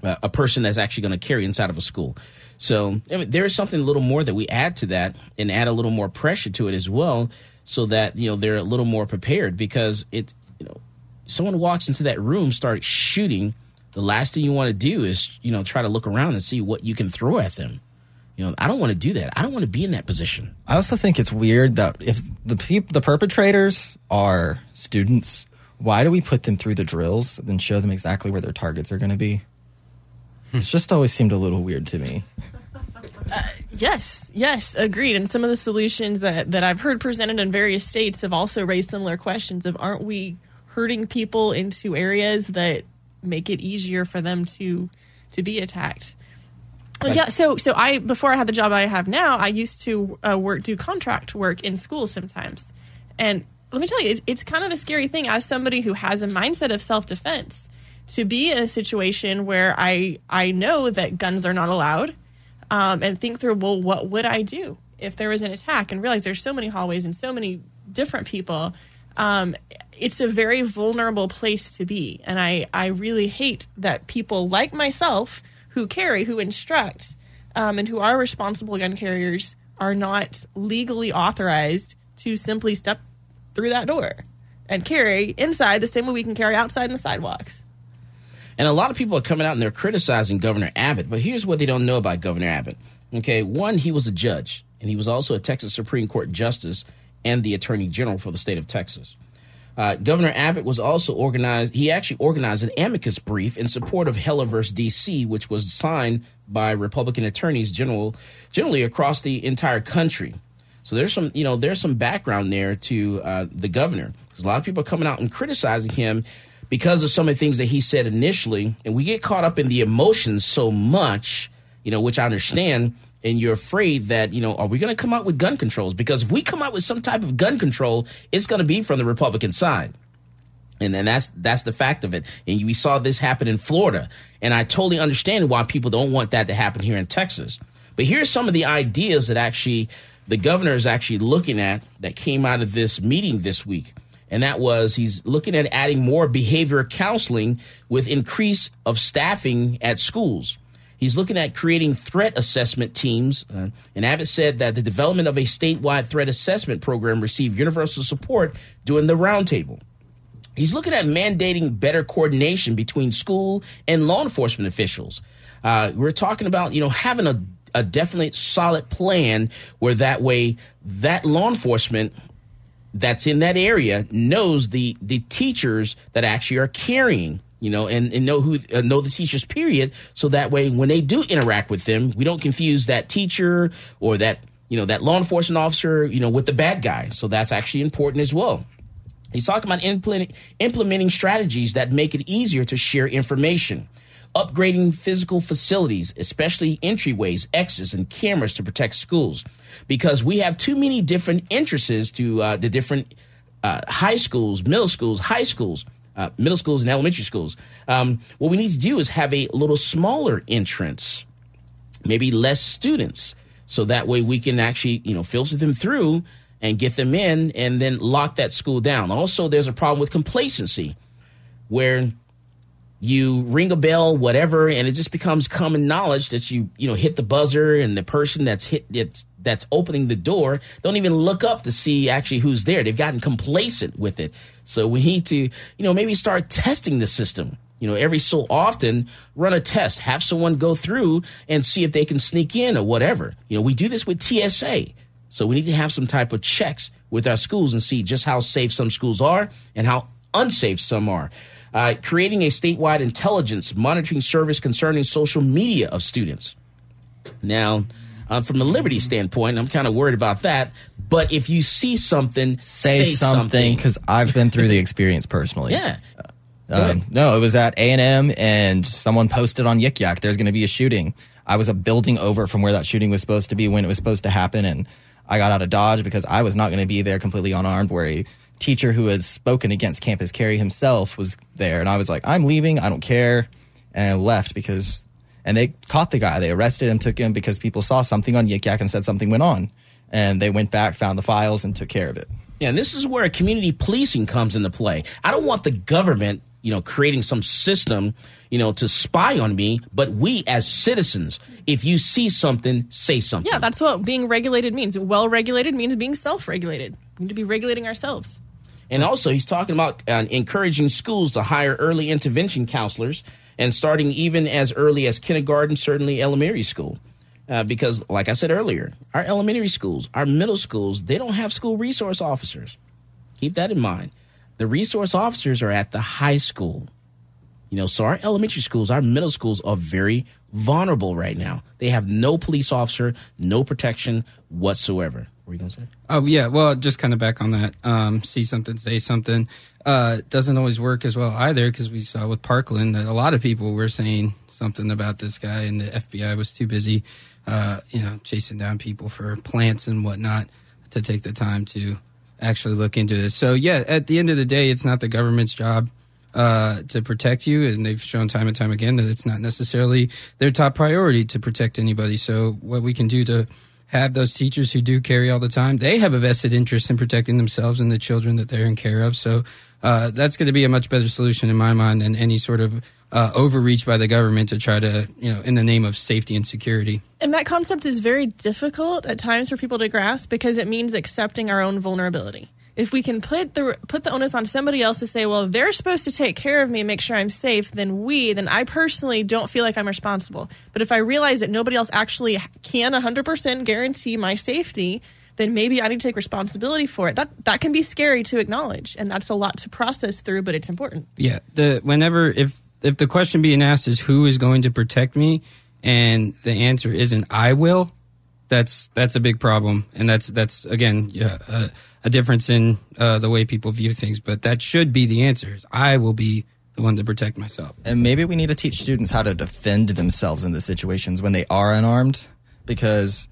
uh, a person that's actually going to carry inside of a school. So I mean, there is something a little more that we add to that and add a little more pressure to it as well, so that you know they're a little more prepared because it, you know, someone walks into that room, starts shooting, the last thing you want to do is, you know, try to look around and see what you can throw at them. You know, I don't want to do that. I don't want to be in that position. I also think it's weird that if the peop- the perpetrators are students, why do we put them through the drills and then show them exactly where their targets are going to be? it's just always seemed a little weird to me. Uh, yes, yes, agreed. And some of the solutions that, that I've heard presented in various states have also raised similar questions of aren't we hurting people into areas that make it easier for them to to be attacked? Well, yeah, so so I before I had the job I have now, I used to uh, work do contract work in schools sometimes, and let me tell you, it, it's kind of a scary thing as somebody who has a mindset of self defense to be in a situation where I I know that guns are not allowed, um, and think through well, what would I do if there was an attack, and realize there's so many hallways and so many different people. Um, it's a very vulnerable place to be, and I I really hate that people like myself who carry, who instruct, um, and who are responsible gun carriers are not legally authorized to simply step through that door and carry inside the same way we can carry outside in the sidewalks. And a lot of people are coming out and they're criticizing Governor Abbott, but here's what they don't know about Governor Abbott. Okay, one, he was a judge, and he was also a Texas Supreme Court justice and the Attorney General for the state of Texas. Uh, Governor Abbott was also organized. He actually organized an amicus brief in support of Heller versus D.C., which was signed by Republican attorneys general generally across the entire country. So there's some, you know, there's some background there to uh, the governor because a lot of people are coming out and criticizing him because of some of the things that he said initially, and we get caught up in the emotions so much, you know, which I understand. And you're afraid that, you know, are we going to come out with gun controls? Because if we come out with some type of gun control, it's going to be from the Republican side. And then that's that's the fact of it. And we saw this happen in Florida. And I totally understand why people don't want that to happen here in Texas. But here's some of the ideas that actually the governor is actually looking at that came out of this meeting this week. And that was he's looking at adding more behavior counseling with increase of staffing at schools. He's looking at creating threat assessment teams. Uh, and Abbott said that the development of a statewide threat assessment program received universal support during the roundtable. He's looking at mandating better coordination between school and law enforcement officials. Uh, we're talking about, you know, having a, a definite solid plan where that way that law enforcement that's in that area knows the the teachers that actually are carrying you know and, and know who uh, know the teachers period. So that way when they do interact with them we don't confuse that teacher or that you know that law enforcement officer you know with the bad guy. So that's actually important as well. He's talking about implement, implementing strategies that make it easier to share information upgrading physical facilities, especially entryways, exits, and cameras to protect schools, because we have too many different entrances to uh, the different uh, high schools, middle schools, high schools. Uh, middle schools and elementary schools. Um, what we need to do is have a little smaller entrance, maybe less students, so that way we can actually, you know, filter them through and get them in, and then lock that school down. Also, there's a problem with complacency, where you ring a bell, whatever, and it just becomes common knowledge that you you know hit the buzzer, and the person that's hit that's that's opening the door don't even look up to see actually who's there. They've gotten complacent with it. So we need to you know maybe start testing the system. You know, every so often, run a test, have someone go through and see if they can sneak in or whatever. You know, we do this with TSA. So we need to have some type of checks with our schools and see just how safe some schools are and how unsafe some are uh, creating a statewide intelligence monitoring service concerning social media of students. Now, uh, from the liberty standpoint, I'm kind of worried about that. But if you see something, Say, say, something because I've been through the experience personally. Yeah. Um, no, it was at A and M, and someone posted on Yik Yak there's going to be a shooting. I was a building over from where that shooting was supposed to be when it was supposed to happen, and I got out of Dodge because I was not going to be there completely unarmed. Where a teacher who has spoken against campus carry himself was there, and I was like, I'm leaving. I don't care, and I left because. And they caught the guy. They arrested him, took him because people saw something on Yik Yak and said something went on. And they went back, found the files, and took care of it. Yeah, and this is where community policing comes into play. I don't want the government, you know, creating some system, you know, to spy on me, but we as citizens, if you see something, say something. Yeah, that's what being regulated means. Well regulated means being self regulated. We need to be regulating ourselves. And also, he's talking about uh, encouraging schools to hire early intervention counselors and starting even as early as kindergarten, certainly elementary school. Uh, because, like I said earlier, our elementary schools, our middle schools, they don't have school resource officers. Keep that in mind. The resource officers are at the high school. You know, so our elementary schools, our middle schools are very vulnerable right now. They have no police officer, no protection whatsoever. Were you going to say? Oh yeah, well, just kind of back on that. Um, see something, say something. Uh, doesn't always work as well either because we saw with Parkland that a lot of people were saying something about this guy, and the FBI was too busy, uh, you know, chasing down people for plants and whatnot to take the time to actually look into this. So yeah, at the end of the day, it's not the government's job uh, to protect you, and they've shown time and time again that it's not necessarily their top priority to protect anybody. So what we can do to have those teachers who do carry all the time, they have a vested interest in protecting themselves and the children that they're in care of. So uh, that's going to be a much better solution in my mind than any sort of uh, overreach by the government to try to, you know, in the name of safety and security. And that concept is very difficult at times for people to grasp because it means accepting our own vulnerability. If we can put the put the onus on somebody else to say, well, they're supposed to take care of me and make sure I'm safe, then we, then I personally don't feel like I'm responsible. But if I realize that nobody else actually can 100% guarantee my safety, then maybe I need to take responsibility for it. That that can be scary to acknowledge, and that's a lot to process through, but it's important. Yeah, the whenever if if the question being asked is who is going to protect me, and the answer isn't I will, that's that's a big problem, and that's that's again yeah, a, a difference in uh, the way people view things. But that should be the answer: is I will be the one to protect myself. And maybe we need to teach students how to defend themselves in the situations when they are unarmed, because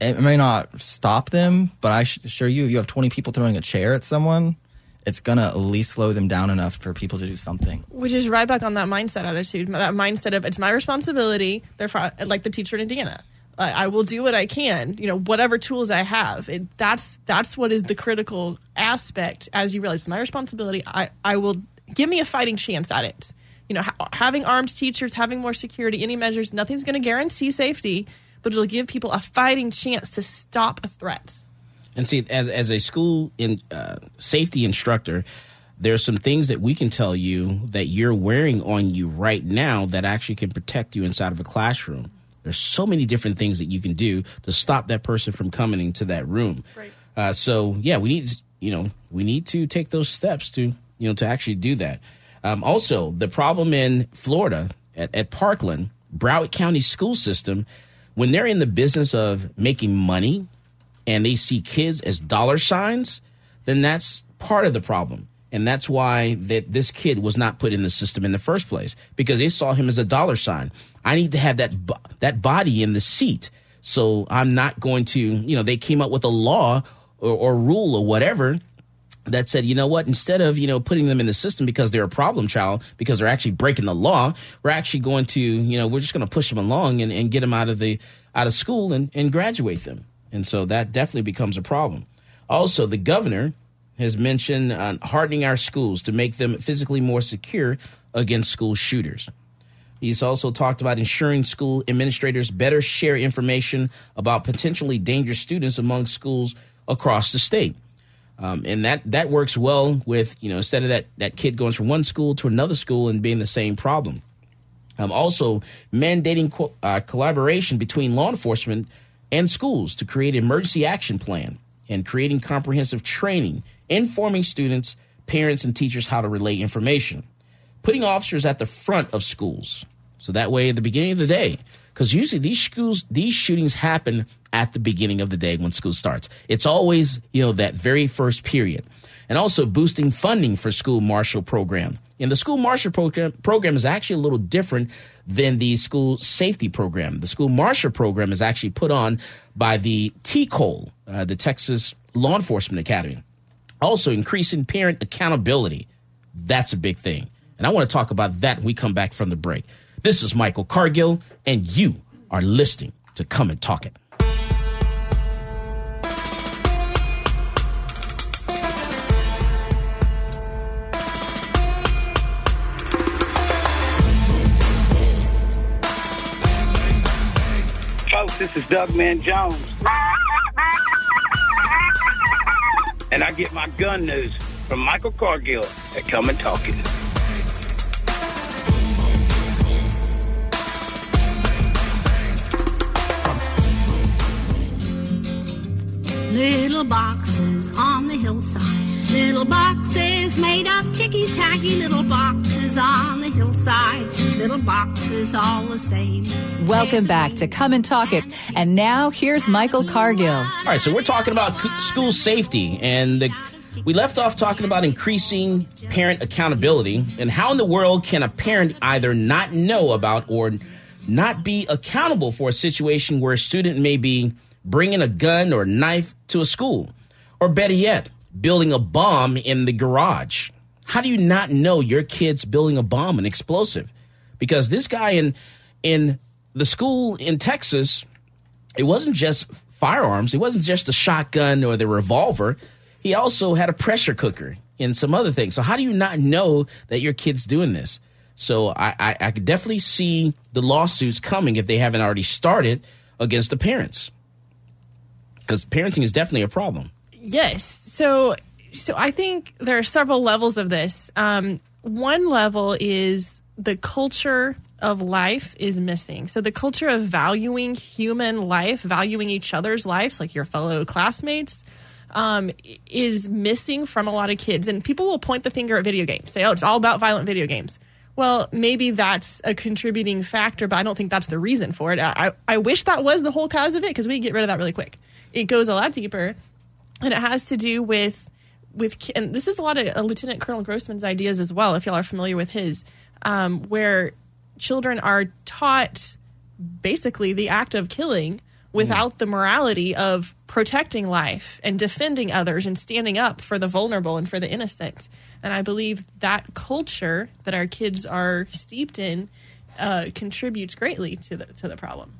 it may not stop them, but I assure you, you have 20 people throwing a chair at someone, it's going to at least slow them down enough for people to do something. Which is right back on that mindset attitude, that mindset of it's my responsibility. Therefore, like the teacher in Indiana, I, I will do what I can. You know, whatever tools I have. It, that's that's what is the critical aspect. As you realize, my responsibility. I I will give me a fighting chance at it. you know, ha- having armed teachers, having more security, any measures, nothing's going to guarantee safety, but it'll give people a fighting chance to stop a threat. And see, as, as a school in uh, safety instructor, there's some things that we can tell you that you're wearing on you right now that actually can protect you inside of a classroom. There's so many different things that you can do to stop that person from coming into that room. Right. Uh, so yeah, we need you know we need to take those steps to you know to actually do that. Um, also, the problem in Florida at, at Parkland, Broward County school system, when they're in the business of making money and they see kids as dollar signs, then that's part of the problem. And that's why that this kid was not put in the system in the first place because they saw him as a dollar sign. I need to have that that body in the seat. So I'm not going to, you know, they came up with a law or, or rule or whatever that said, you know what, instead of, you know, putting them in the system because they're a problem child, because they're actually breaking the law, we're actually going to, you know, we're just going to push them along and, and get them out of the, out of school and, and graduate them. And so that definitely becomes a problem. Also, the governor has mentioned uh, hardening our schools to make them physically more secure against school shooters. He's also talked about ensuring school administrators better share information about potentially dangerous students among schools across the state. Um, and that, that works well with, you know, instead of that, that kid going from one school to another school and being the same problem. Um, also, mandating co- uh, collaboration between law enforcement and schools to create an emergency action plan and creating comprehensive training, informing students, parents, and teachers how to relay information. Putting officers at the front of schools. So that way, at the beginning of the day, because usually these schools, these shootings happen at the beginning of the day when school starts. It's always, you know, that very first period. And also boosting funding for school marshal program. And the school marshal program, program is actually a little different than the school safety program. The school marshal program is actually put on by the TCOLE, uh, the Texas Law Enforcement Academy. Also, increasing parent accountability. That's a big thing. And I want to talk about that when we come back from the break. This is Michael Cargill, and you are listening to Come and Talk It. Folks, this is Doug Man Jones. And I get my gun news from Michael Cargill at Come and Talk. Little boxes on the hillside. Little boxes made of ticky tacky. Little boxes on the hillside. Little boxes all the same. Welcome back to Come and Talk It. And now here's Michael Cargill. All right, so we're talking about school safety, and the, we left off talking about increasing parent accountability and how in the world can a parent either not know about or not be accountable for a situation where a student may be bringing a gun or knife to a school, or better yet, building a bomb in the garage. How do you not know your kid's building a bomb, an explosive? Because this guy in in the school in Texas, it wasn't just firearms. It wasn't just the shotgun or the revolver. He also had a pressure cooker and some other things. So how do you not know that your kid's doing this? So I, I, I could definitely see the lawsuits coming if they haven't already started against the parents. Because parenting is definitely a problem. Yes. So so I think there are several levels of this. Um, one level is the culture of life is missing. So the culture of valuing human life, valuing each other's lives, like your fellow classmates, um, is missing from a lot of kids. And people will point the finger at video games, say, "Oh, it's all about violent video games." Well, maybe that's a contributing factor, but I don't think that's the reason for it. I, I wish that was the whole cause of it because we get rid of that really quick. It goes a lot deeper, and it has to do with with and this is a lot of uh, Lieutenant Colonel Grossman's ideas as well. If y'all are familiar with his, um, where children are taught basically the act of killing without the morality of protecting life and defending others and standing up for the vulnerable and for the innocent. And I believe that culture that our kids are steeped in uh, contributes greatly to the to the problem.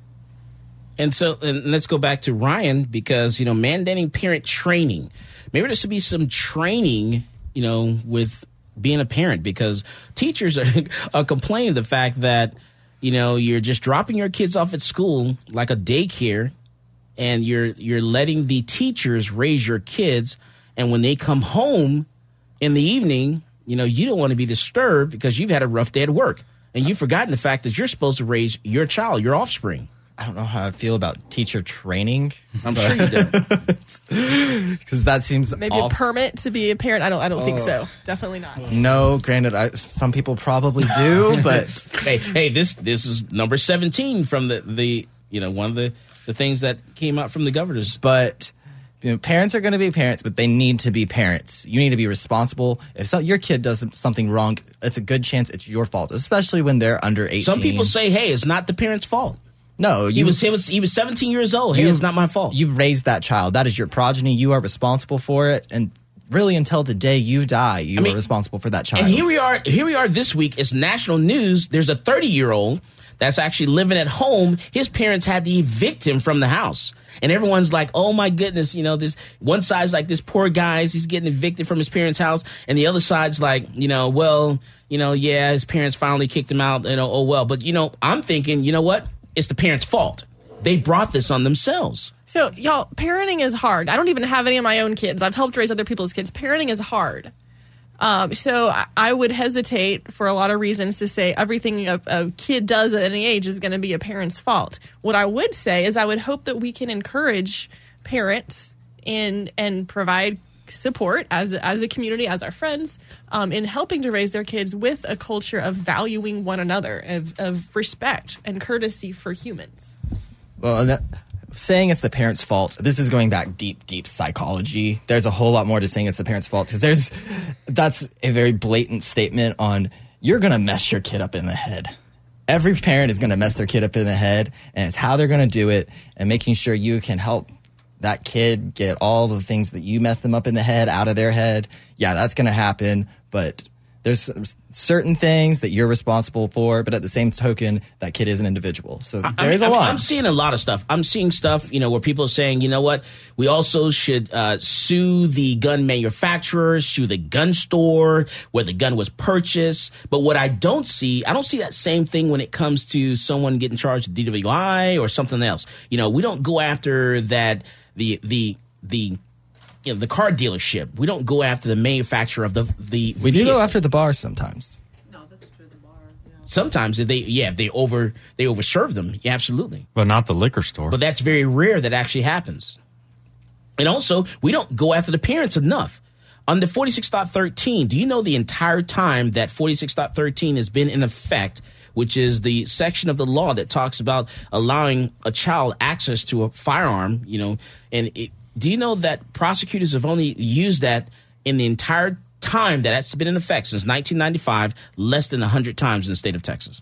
And so, and let's go back to Ryan because you know mandating parent training. Maybe there should be some training, you know, with being a parent because teachers are, are complaining the fact that you know you're just dropping your kids off at school like a daycare and you're you're letting the teachers raise your kids. And when they come home in the evening you know you don't want to be disturbed because you've had a rough day at work. And you've forgotten the fact that you're supposed to raise your child your offspring I don't know how I feel about teacher training. I'm sure you do. Because that seems Maybe awful. a permit to be a parent. I don't. I don't think Oh. so. Definitely not. No, granted, I, some people probably do, but hey, hey, this this is number seventeen from the the you know one of the the things that came out from the governors. But you know, parents are going to be parents, but they need to be parents. You need to be responsible. If so, your kid does something wrong, it's a good chance it's your fault, especially when they're under eighteen. Some people say, "Hey, it's not the parents' fault." No. He was he was he was 17 years old. Hey, You- it's not my fault. You raised that child. That is your progeny. You are responsible for it, and really, until the day you die, you mean- are responsible for that child. And here we are. Here we are this week. It's national news. There's a 30 year old that's actually living at home. His parents had to evict him from the house. And everyone's like, "Oh my goodness!" You know, this one side's like, "This poor guy's he's getting evicted from his parents' house," and the other side's like, "You know, well, you know, yeah, his parents finally kicked him out. You know, oh well." But you know, I'm thinking, you know what? It's the parents' fault. They brought this on themselves. So, y'all, parenting is hard. I don't even have any of my own kids. I've helped raise other people's kids. Parenting is hard. Um, so, I, would hesitate for a lot of reasons to say everything a, a kid does at any age is going to be a parent's fault. What I would say is I would hope that we can encourage parents and and provide support as as a community, as our friends, um, in helping to raise their kids with a culture of valuing one another, of, of respect and courtesy for humans. Well, that, saying it's the parents' fault, this is going back deep, deep psychology. There's a whole lot more to saying it's the parents' fault because there's that's a very blatant statement on you're going to mess your kid up in the head. Every parent is going to mess their kid up in the head, and it's how they're going to do it, and making sure you can help that kid get all the things that you messed them up in the head out of their head. Yeah, that's going to happen, but there's certain things that you're responsible for, but at the same token, that kid is an individual. So I there's mean, a I lot. I'm seeing a lot of stuff. I'm seeing stuff, you know, where people are saying, you know what, we also should uh, sue the gun manufacturers, sue the gun store where the gun was purchased. But what I don't see, I don't see that same thing when it comes to someone getting charged with DWI or something else. You know, we don't go after that the the the you know the car dealership. We don't go after the manufacturer of the the. We do go after the bar sometimes. No, that's true. The bar. Yeah. Sometimes if they yeah if they over they overserve them. Yeah, absolutely. But not the liquor store. But that's very rare that actually happens. And also, we don't go after the parents enough. Under 46.13, do you know the entire time that 46.13 has been in effect, which is the section of the law that talks about allowing a child access to a firearm, you know, and it, do you know that prosecutors have only used that in the entire time that that's been in effect since 1995, less than 100 times in the state of Texas?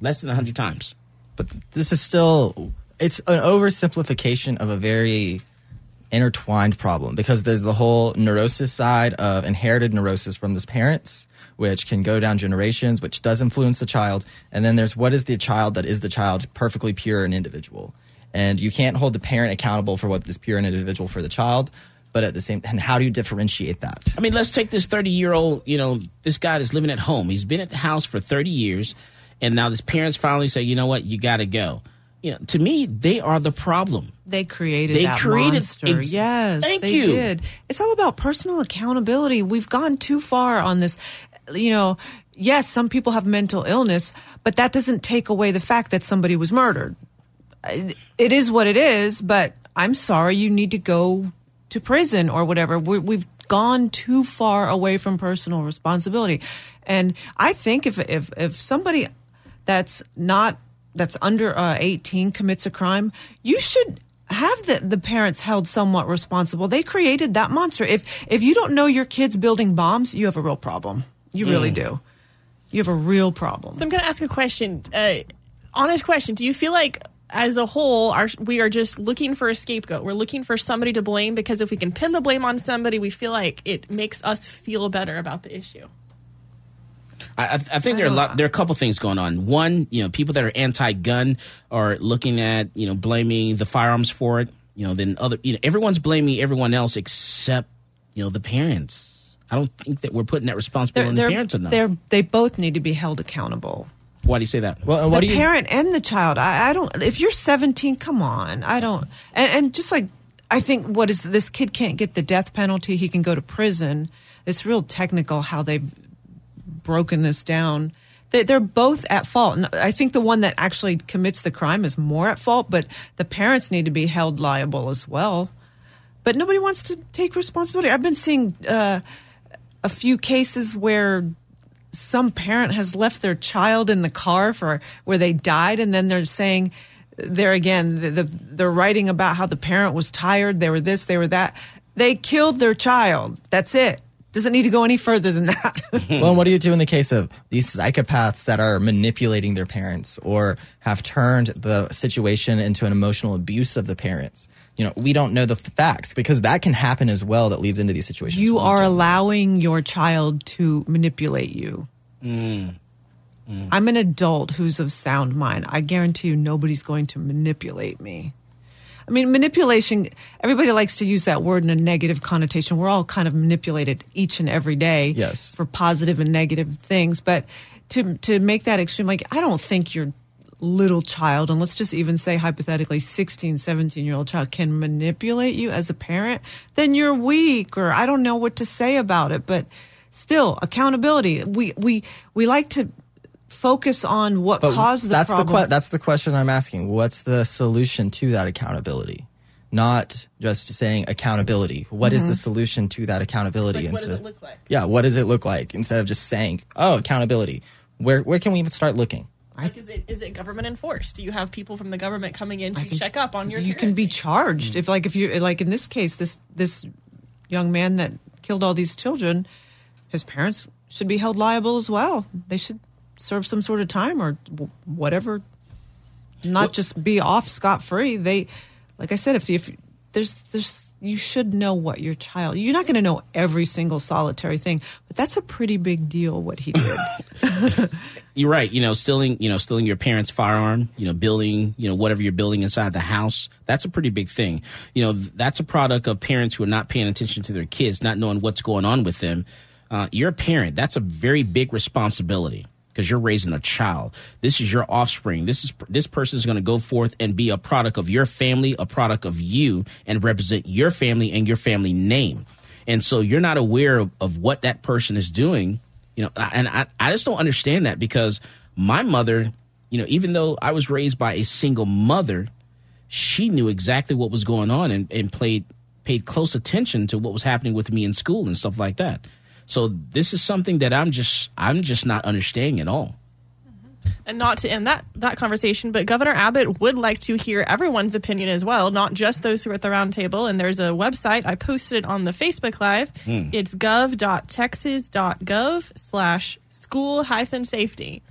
Less than 100 times. But this is still it's an oversimplification of a very intertwined problem because there's the whole neurosis side of inherited neurosis from his parents which can go down generations which does influence the child and then there's what is the child that is the child perfectly pure and individual and you can't hold the parent accountable for what is pure and individual for the child but at the same and how do you differentiate that I mean, let's take this 30 year old, you know, this guy that's living at home. He's been at the house for 30 years, and now his parents finally say, you know what, you got to go. You know, to me, they are the problem. They created They that created- monster. ex- yes, Thank they you. did. It's all about personal accountability. We've gone too far on this. You know, yes, some people have mental illness, but that doesn't take away the fact that somebody was murdered. It is what it is, but I'm sorry, you need to go to prison or whatever. we we've gone too far away from personal responsibility, and I think if if if somebody that's not that's under uh, 18 commits a crime, you should have the, the parents held somewhat responsible. They created that monster. If if you don't know your kids building bombs, you have a real problem. You really Mm. do. You have a real problem. So I'm going to ask a question. Uh, honest question. Do you feel like, as a whole, our, we are just looking for a scapegoat? We're looking for somebody to blame because if we can pin the blame on somebody, we feel like it makes us feel better about the issue. I, I, I think there are a lot. There are a couple things going on. One, you know, people that are anti-gun are looking at you know blaming the firearms for it. You know, then other, you know, everyone's blaming everyone else except you know the parents. I don't think that we're putting that responsibility on the parents enough. they're, they both need to be held accountable. Why do you say that? Well, the parent and the child. I, I don't. If you're 17, come on. I don't. And, and just like I think, what is this kid can't get the death penalty? He can go to prison. It's real technical how they've broken this down. They, they're both at fault. And I think the one that actually commits the crime is more at fault, but the parents need to be held liable as well. But nobody wants to take responsibility. I've been seeing uh, a few cases where some parent has left their child in the car for where they died, and then they're saying there again, the, the, they're writing about how the parent was tired, they were this, they were that. They killed their child. That's it. Doesn't need to go any further than that. well, what do you do in the case of these psychopaths that are manipulating their parents or have turned the situation into an emotional abuse of the parents? You know, we don't know the facts because that can happen as well that leads into these situations. you are allowing your child to manipulate you. Mm. I'm an adult who's of sound mind. I guarantee you nobody's going to manipulate me. I mean, manipulation, everybody likes to use that word in a negative connotation. We're all kind of manipulated each and every day Yes. for positive and negative things. But to, to make that extreme, like, I don't think your little child, and let's just even say hypothetically 16, 17 year old child can manipulate you as a parent, then you're weak or I don't know what to say about it. But still, accountability. We, we, we like to focus on what But caused the that's problem. the que- that's the question I'm asking. What's the solution to that accountability? Not just saying accountability. What is Mhm. the solution to that accountability? Like, what does it look like? Yeah, what does it look like? Instead of just saying, "Oh, accountability." Where where can we even start looking? Like, is it is it government enforced? Do you have people from the government coming in to check up on your? you can be charged if like if you like in this case this this young man that killed all these children his parents should be held liable as well they should serve some sort of time or whatever not just be off scot free they like i said if if there's there's you should know what your child you're not going to know every single solitary thing but that's a pretty big deal what he did You're right. You know, stealing, you know, stealing your parents' firearm, you know, building, you know, whatever you're building inside the house. That's a pretty big thing. You know, that's a product of parents who are not paying attention to their kids, not knowing what's going on with them. Uh, you're a parent. That's a very big responsibility because you're raising a child. This is your offspring. This is this person is going to go forth and be a product of your family, a product of you, and represent your family and your family name. And so you're not aware of, of what that person is doing you know and I, I just don't understand that because my mother you know even though i was raised by a single mother she knew exactly what was going on and, and played paid close attention to what was happening with me in school and stuff like that so this is something that i'm just i'm just not understanding at all And not to end that that conversation, but Governor Abbott would like to hear everyone's opinion as well, not just those who are at the roundtable. And there's a website I posted it on the Facebook Live. Hmm. It's gov.texas.gov slash school hyphen safety.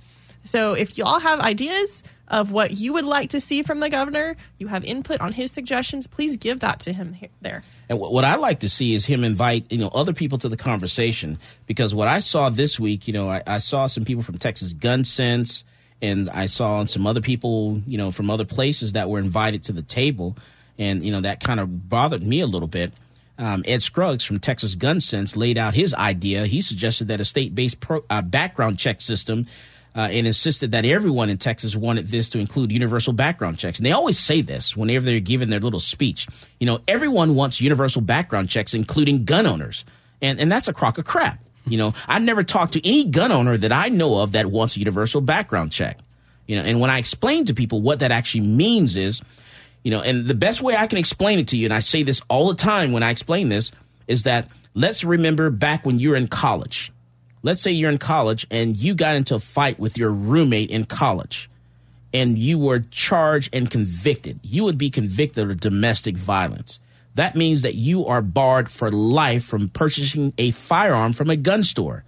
So if y'all have ideas of what you would like to see from the governor, you have input on his suggestions, please give that to him he- there. And what, I like to see is him invite you know other people to the conversation because what I saw this week, you know, I, I saw some people from Texas Gun Sense, and I saw some other people, you know, from other places that were invited to the table, and you know that kind of bothered me a little bit. Um, Ed Scruggs from Texas Gun Sense laid out his idea. He suggested that a state-based pro, uh, background check system. Uh, and insisted that everyone in Texas wanted this to include universal background checks. And they always say this whenever they're giving their little speech. You know, everyone wants universal background checks, including gun owners. And, and that's a crock of crap. You know, I never talked to any gun owner that I know of that wants a universal background check. You know, and when I explain to people what that actually means is, you know, and the best way I can explain it to you, and I say this all the time when I explain this, is that let's remember back when you were in college. Let's say you're in college and you got into a fight with your roommate in college and you were charged and convicted. You would be convicted of domestic violence. That means that you are barred for life from purchasing a firearm from a gun store.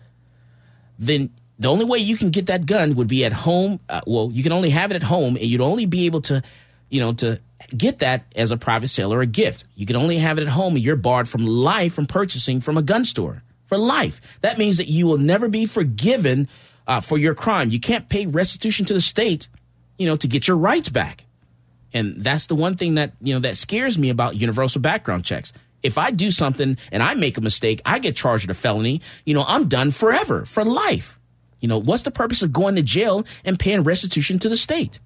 Then the only way you can get that gun would be at home. Uh, well, you can only have it at home, and you'd only be able to, you know, to get that as a private sale or a gift. You can only have it at home, and you're barred from life from purchasing from a gun store for life. That means that you will never be forgiven uh, for your crime. You can't pay restitution to the state, you know, to get your rights back. And that's the one thing that you know that scares me about universal background checks. If I do something and I make a mistake, I get charged with a felony, you know, I'm done forever, for life. You know, what's the purpose of going to jail and paying restitution to the state?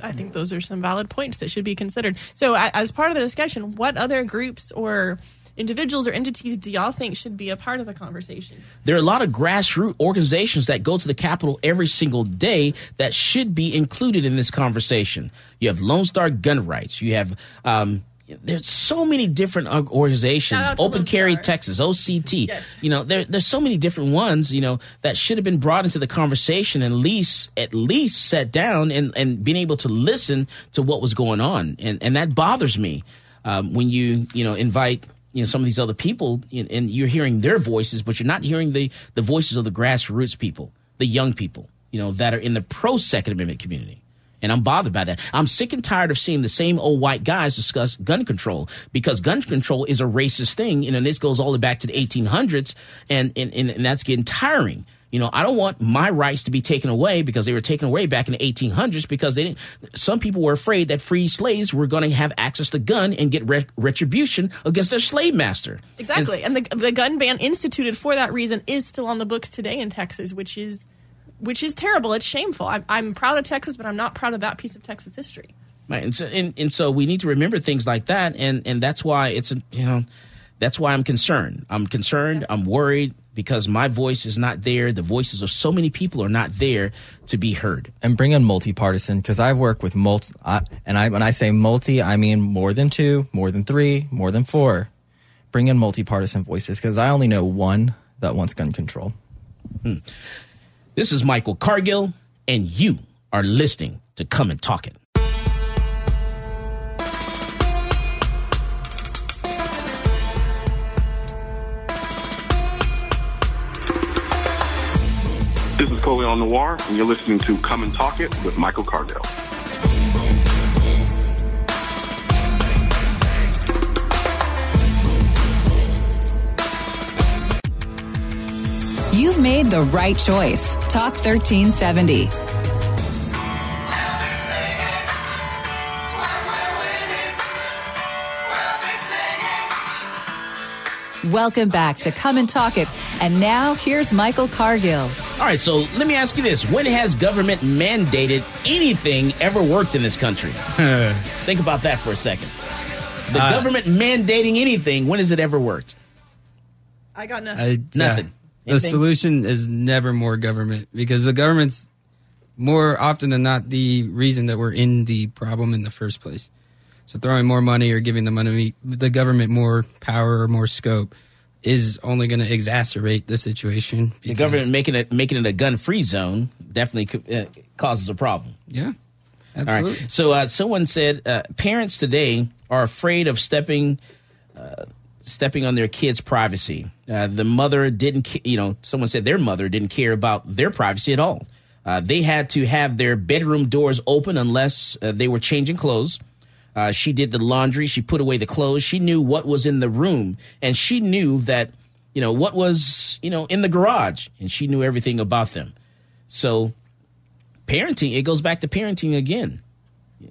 I think those are some valid points that should be considered. So, as part of the discussion, what other groups or individuals or entities do y'all think should be a part of the conversation? There are a lot of grassroots organizations that go to the Capitol every single day that should be included in this conversation. You have Lone Star Gun Rights. You have um, there's so many different organizations. Shout out to Open Lone Carry Star. Texas, OCT. Yes. You know, there, there's so many different ones. You know that should have been brought into the conversation and at least at least sat down and and been able to listen to what was going on. And and that bothers me um, when you you know invite you know some of these other people and you're hearing their voices, but you're not hearing the the voices of the grassroots people, the young people, you know, that are in the pro Second Amendment community. And I'm bothered by that. I'm sick and tired of seeing the same old white guys discuss gun control because gun control is a racist thing. You know, and this goes all the way back to the 1800s, and, and, and, and that's getting tiring. You know, I don't want my rights to be taken away because they were taken away back in the 1800s because they didn't. Some people were afraid that free slaves were going to have access to gun and get re- retribution against their slave master. Exactly. And, the, the gun ban instituted for that reason is still on the books today in Texas, which is which is terrible. It's shameful. I'm, I'm proud of Texas, but I'm not proud of that piece of Texas history. Right, and so and, and so we need to remember things like that, and and that's why it's you know, that's why I'm concerned. I'm concerned. I'm worried because my voice is not there. The voices of so many people are not there to be heard. and bring in multi-partisan because I work with multi, I, and I when I say multi, I mean more than two, more than three, more than four. Bring in multi-partisan voices because I only know one that wants gun control. Hmm. This is Michael Cargill, and you are listening to Come and Talk It. Colion Noir, and you're listening to Come and Talk It with Michael Cargill. You've made the right choice. Talk 1370. Welcome back to Come and Talk It. And now here's Michael Cargill. All right, so let me ask you this: When has government mandated anything ever worked in this country? Think about that for a second. The Uh, government mandating anything. When has it ever worked? I got I, nothing. Nothing. The solution is never more government because the government's more often than not the reason that we're in the problem in the first place. So throwing more money or giving the money the government more power or more scope is only going to exacerbate the situation. The government making it making it a gun free zone definitely uh, causes a problem. Yeah, absolutely. right. So uh, someone said uh, parents today are afraid of stepping uh, stepping on their kids' privacy. Uh, the mother didn't, you know, someone said their mother didn't care about their privacy at all. Uh, they had to have their bedroom doors open unless uh, they were changing clothes. Uh, she did the laundry. She put away the clothes. She knew what was in the room, and she knew that, you know, what was, you know, in the garage, and she knew everything about them. So, parenting, it goes back to parenting again,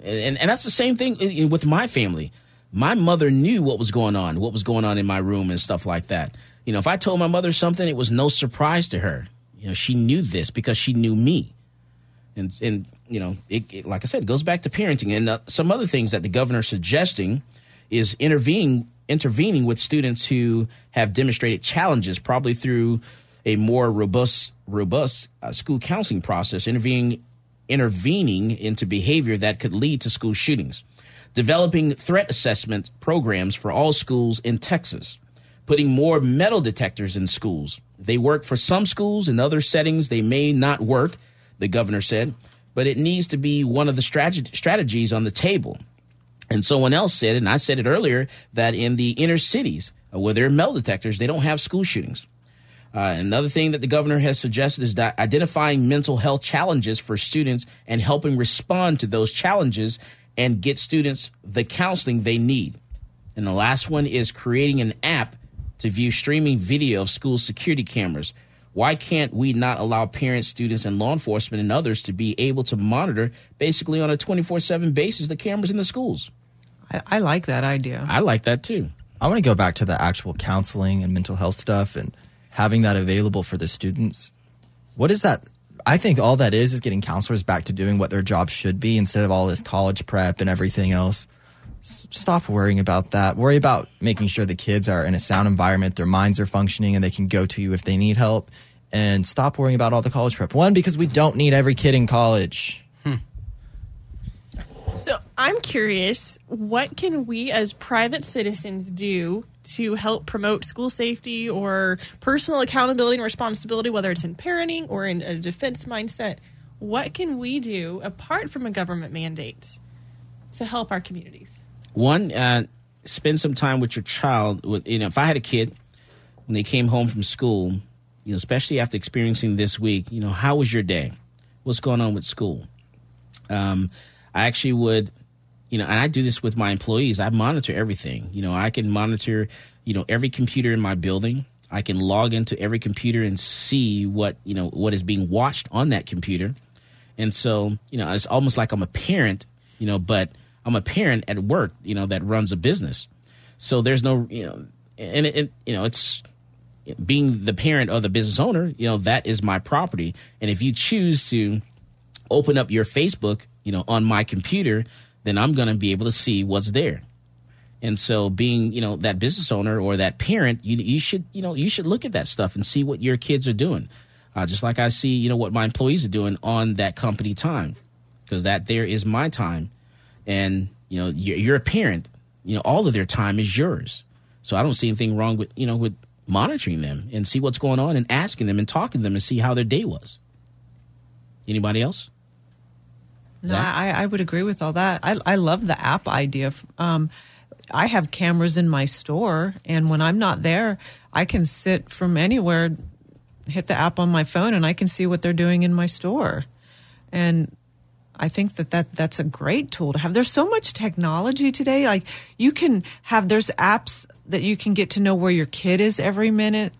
and and that's the same thing in- in- with my family. My mother knew what was going on, what was going on in my room, and stuff like that. You know, if I told my mother something, it was no surprise to her. You know, she knew this because she knew me and and you know, it, it, like I said, goes back to parenting. And uh, some other things that the governor's suggesting is intervening intervening with students who have demonstrated challenges, probably through a more robust robust uh, school counseling process, intervening intervening into behavior that could lead to school shootings, developing threat assessment programs for all schools in Texas. Putting more metal detectors in schools. They work for some schools, in other settings, they may not work, the governor said, but it needs to be one of the strate- strategies on the table. And someone else said, and I said it earlier, that in the inner cities uh, where there are metal detectors, they don't have school shootings. Uh, another thing that the governor has suggested is that identifying mental health challenges for students and helping respond to those challenges and get students the counseling they need. And the last one is creating an app to view streaming video of school security cameras. Why can't we not allow parents, students, and law enforcement and others to be able to monitor basically on a 24 7 basis the cameras in the schools? I, I like that idea. I like that too. I want to go back to the actual counseling and mental health stuff and having that available for the students. What is that? I think all that is is getting counselors back to doing what their job should be instead of all this college prep and everything else. S- Stop worrying about that. Worry about making sure the kids are in a sound environment, their minds are functioning, and they can go to you if they need help. And stop worrying about all the college prep. One, because we don't need every kid in college. Hmm. So I'm curious, what can we as private citizens do to help promote school safety or personal accountability and responsibility, whether it's in parenting or in a defense mindset? What can we do apart from a government mandate to help our communities? One, uh, spend some time with your child. With you know, if I had a kid when they came home from school, you know, especially after experiencing this week, you know, how was your day? What's going on with school? Um, I actually would, you know, and I do this with my employees. I monitor everything. You know, I can monitor, you know, every computer in my building. I can log into every computer and see what you know what is being watched on that computer. And so, you know, it's almost like I'm a parent, you know, but I'm a parent at work, you know, that runs a business. So there's no, you know, and it, it you know, it's being the parent of the business owner, you know, that is my property. And if you choose to open up your Facebook, you know, on my computer, then I'm going to be able to see what's there. And so being, you know, that business owner or that parent, you, you should, you know, you should look at that stuff and see what your kids are doing. Uh, just like I see, you know, what my employees are doing on that company time, because that there is my time. And, you know, you're, you're a parent, you know, all of their time is yours. So I don't see anything wrong with, you know, with monitoring them and see what's going on and asking them and talking to them and see how their day was. Anybody else? No, I, I would agree with all that. I, I love the app idea. Um, I have cameras in my store, and when I'm not there, I can sit from anywhere, hit the app on my phone, and I can see what they're doing in my store. And I think that, that that's a great tool to have. There's so much technology today. Like you can have there's apps that you can get to know where your kid is every minute.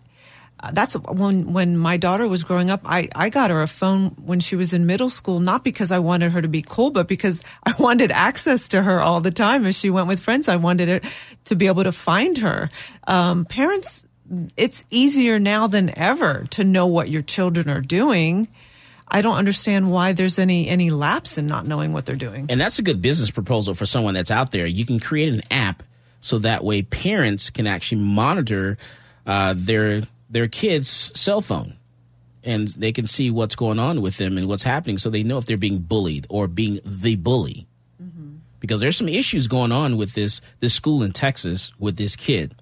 Uh, that's when when my daughter was growing up. I I got her a phone when she was in middle school, not because I wanted her to be cool, but because I wanted access to her all the time. As she went with friends, I wanted it to be able to find her. Um, parents, it's easier now than ever to know what your children are doing. I don't understand why there's any any lapse in not knowing what they're doing. And that's a good business proposal for someone that's out there. You can create an app so that way parents can actually monitor uh, their their kids' cell phone, and they can see what's going on with them and what's happening, so they know if they're being bullied or being the bully. Because there's some issues going on with this this school in Texas with this kid,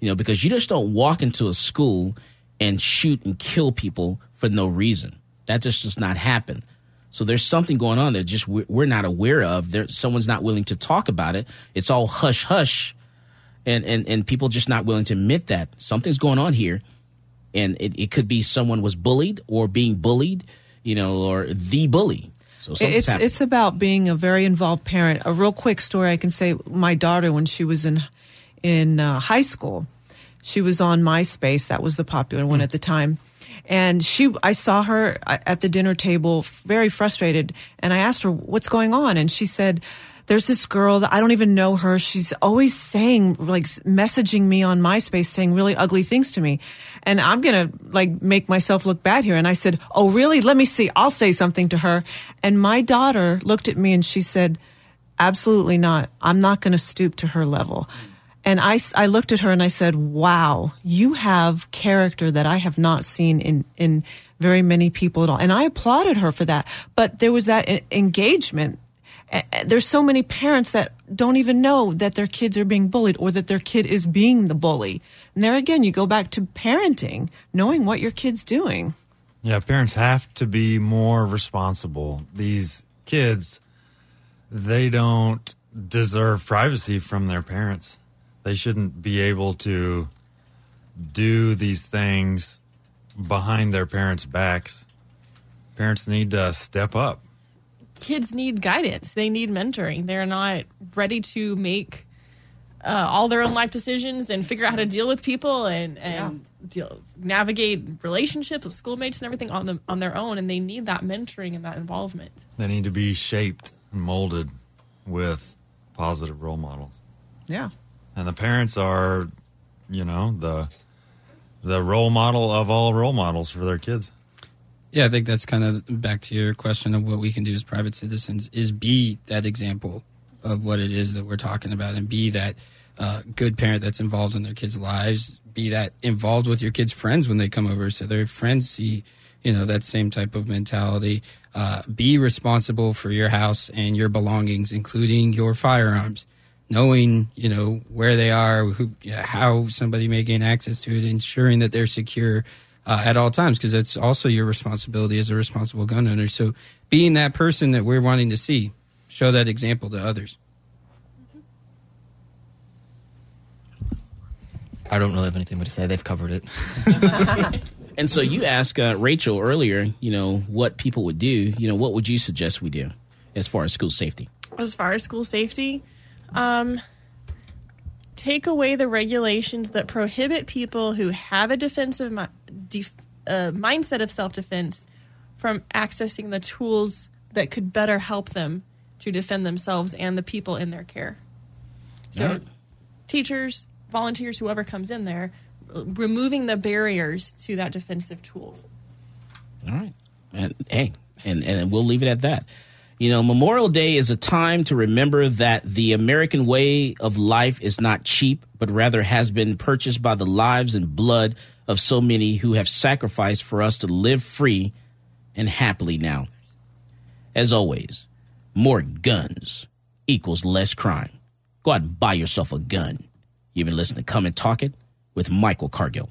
you know, because you just don't walk into a school and shoot and kill people for no reason. That just does not happen. So there's something going on that just we're, not aware of. There, someone's not willing to talk about it. It's all hush hush, and and and people just not willing to admit that something's going on here, and it, it could be someone was bullied or being bullied, you know, or the bully. So it's happening. it's about being a very involved parent. A real quick story I can say: my daughter, when she was in in uh, high school, she was on MySpace. That was the popular one at the time. And she, I saw her at the dinner table, very frustrated, and I asked her what's going on, and she said, "There's this girl that I don't even know her. She's always saying, like, messaging me on MySpace, saying really ugly things to me, and I'm gonna like make myself look bad here." And I said, "Oh, really? Let me see. I'll say something to her." And my daughter looked at me and she said, "Absolutely not. I'm not going to stoop to her level." And I, I looked at her and I said, wow, you have character that I have not seen in, in very many people at all. And I applauded her for that. But there was that engagement. There's so many parents that don't even know that their kids are being bullied or that their kid is being the bully. And there again, you go back to parenting, knowing what your kid's doing. Yeah, parents have to be more responsible. These kids, they don't deserve privacy from their parents. They shouldn't be able to do these things behind their parents' backs. Parents need to step up. Kids need guidance. They need mentoring. They're not ready to make uh, all their own life decisions and figure out how to deal with people and and deal, navigate relationships with schoolmates and everything on them on their own. And they need that mentoring and that involvement. They need to be shaped and molded with positive role models. Yeah. And the parents are, you know, the the role model of all role models for their kids. Yeah, I think that's kind of back to your question of what we can do as private citizens is be that example of what it is that we're talking about and be that uh, good parent that's involved in their kids' lives, be that involved with your kids' friends when they come over so their friends see, you know, that same type of mentality. Uh, be responsible for your house and your belongings, including your firearms. Knowing, you know, where they are, who, how somebody may gain access to it, ensuring that they're secure uh, at all times because that's also your responsibility as a responsible gun owner. So being that person that we're wanting to see, show that example to others. I don't really have anything more to say. They've covered it. And so you asked uh, Rachel earlier, you know, what people would do. You know, what would you suggest we do as far as school safety? As far as school safety, um, take away the regulations that prohibit people who have a defensive mi- def- uh, mindset of self defense from accessing the tools that could better help them to defend themselves and the people in their care. So, right. teachers, volunteers, whoever comes in there, removing the barriers to that defensive tools. All right. And hey, and, and we'll leave it at that. You know, Memorial Day is a time to remember that the American way of life is not cheap, but rather has been purchased by the lives and blood of so many who have sacrificed for us to live free and happily now. As always, more guns equals less crime. Go out and buy yourself a gun. You've been listening to Come and Talk It with Michael Cargill.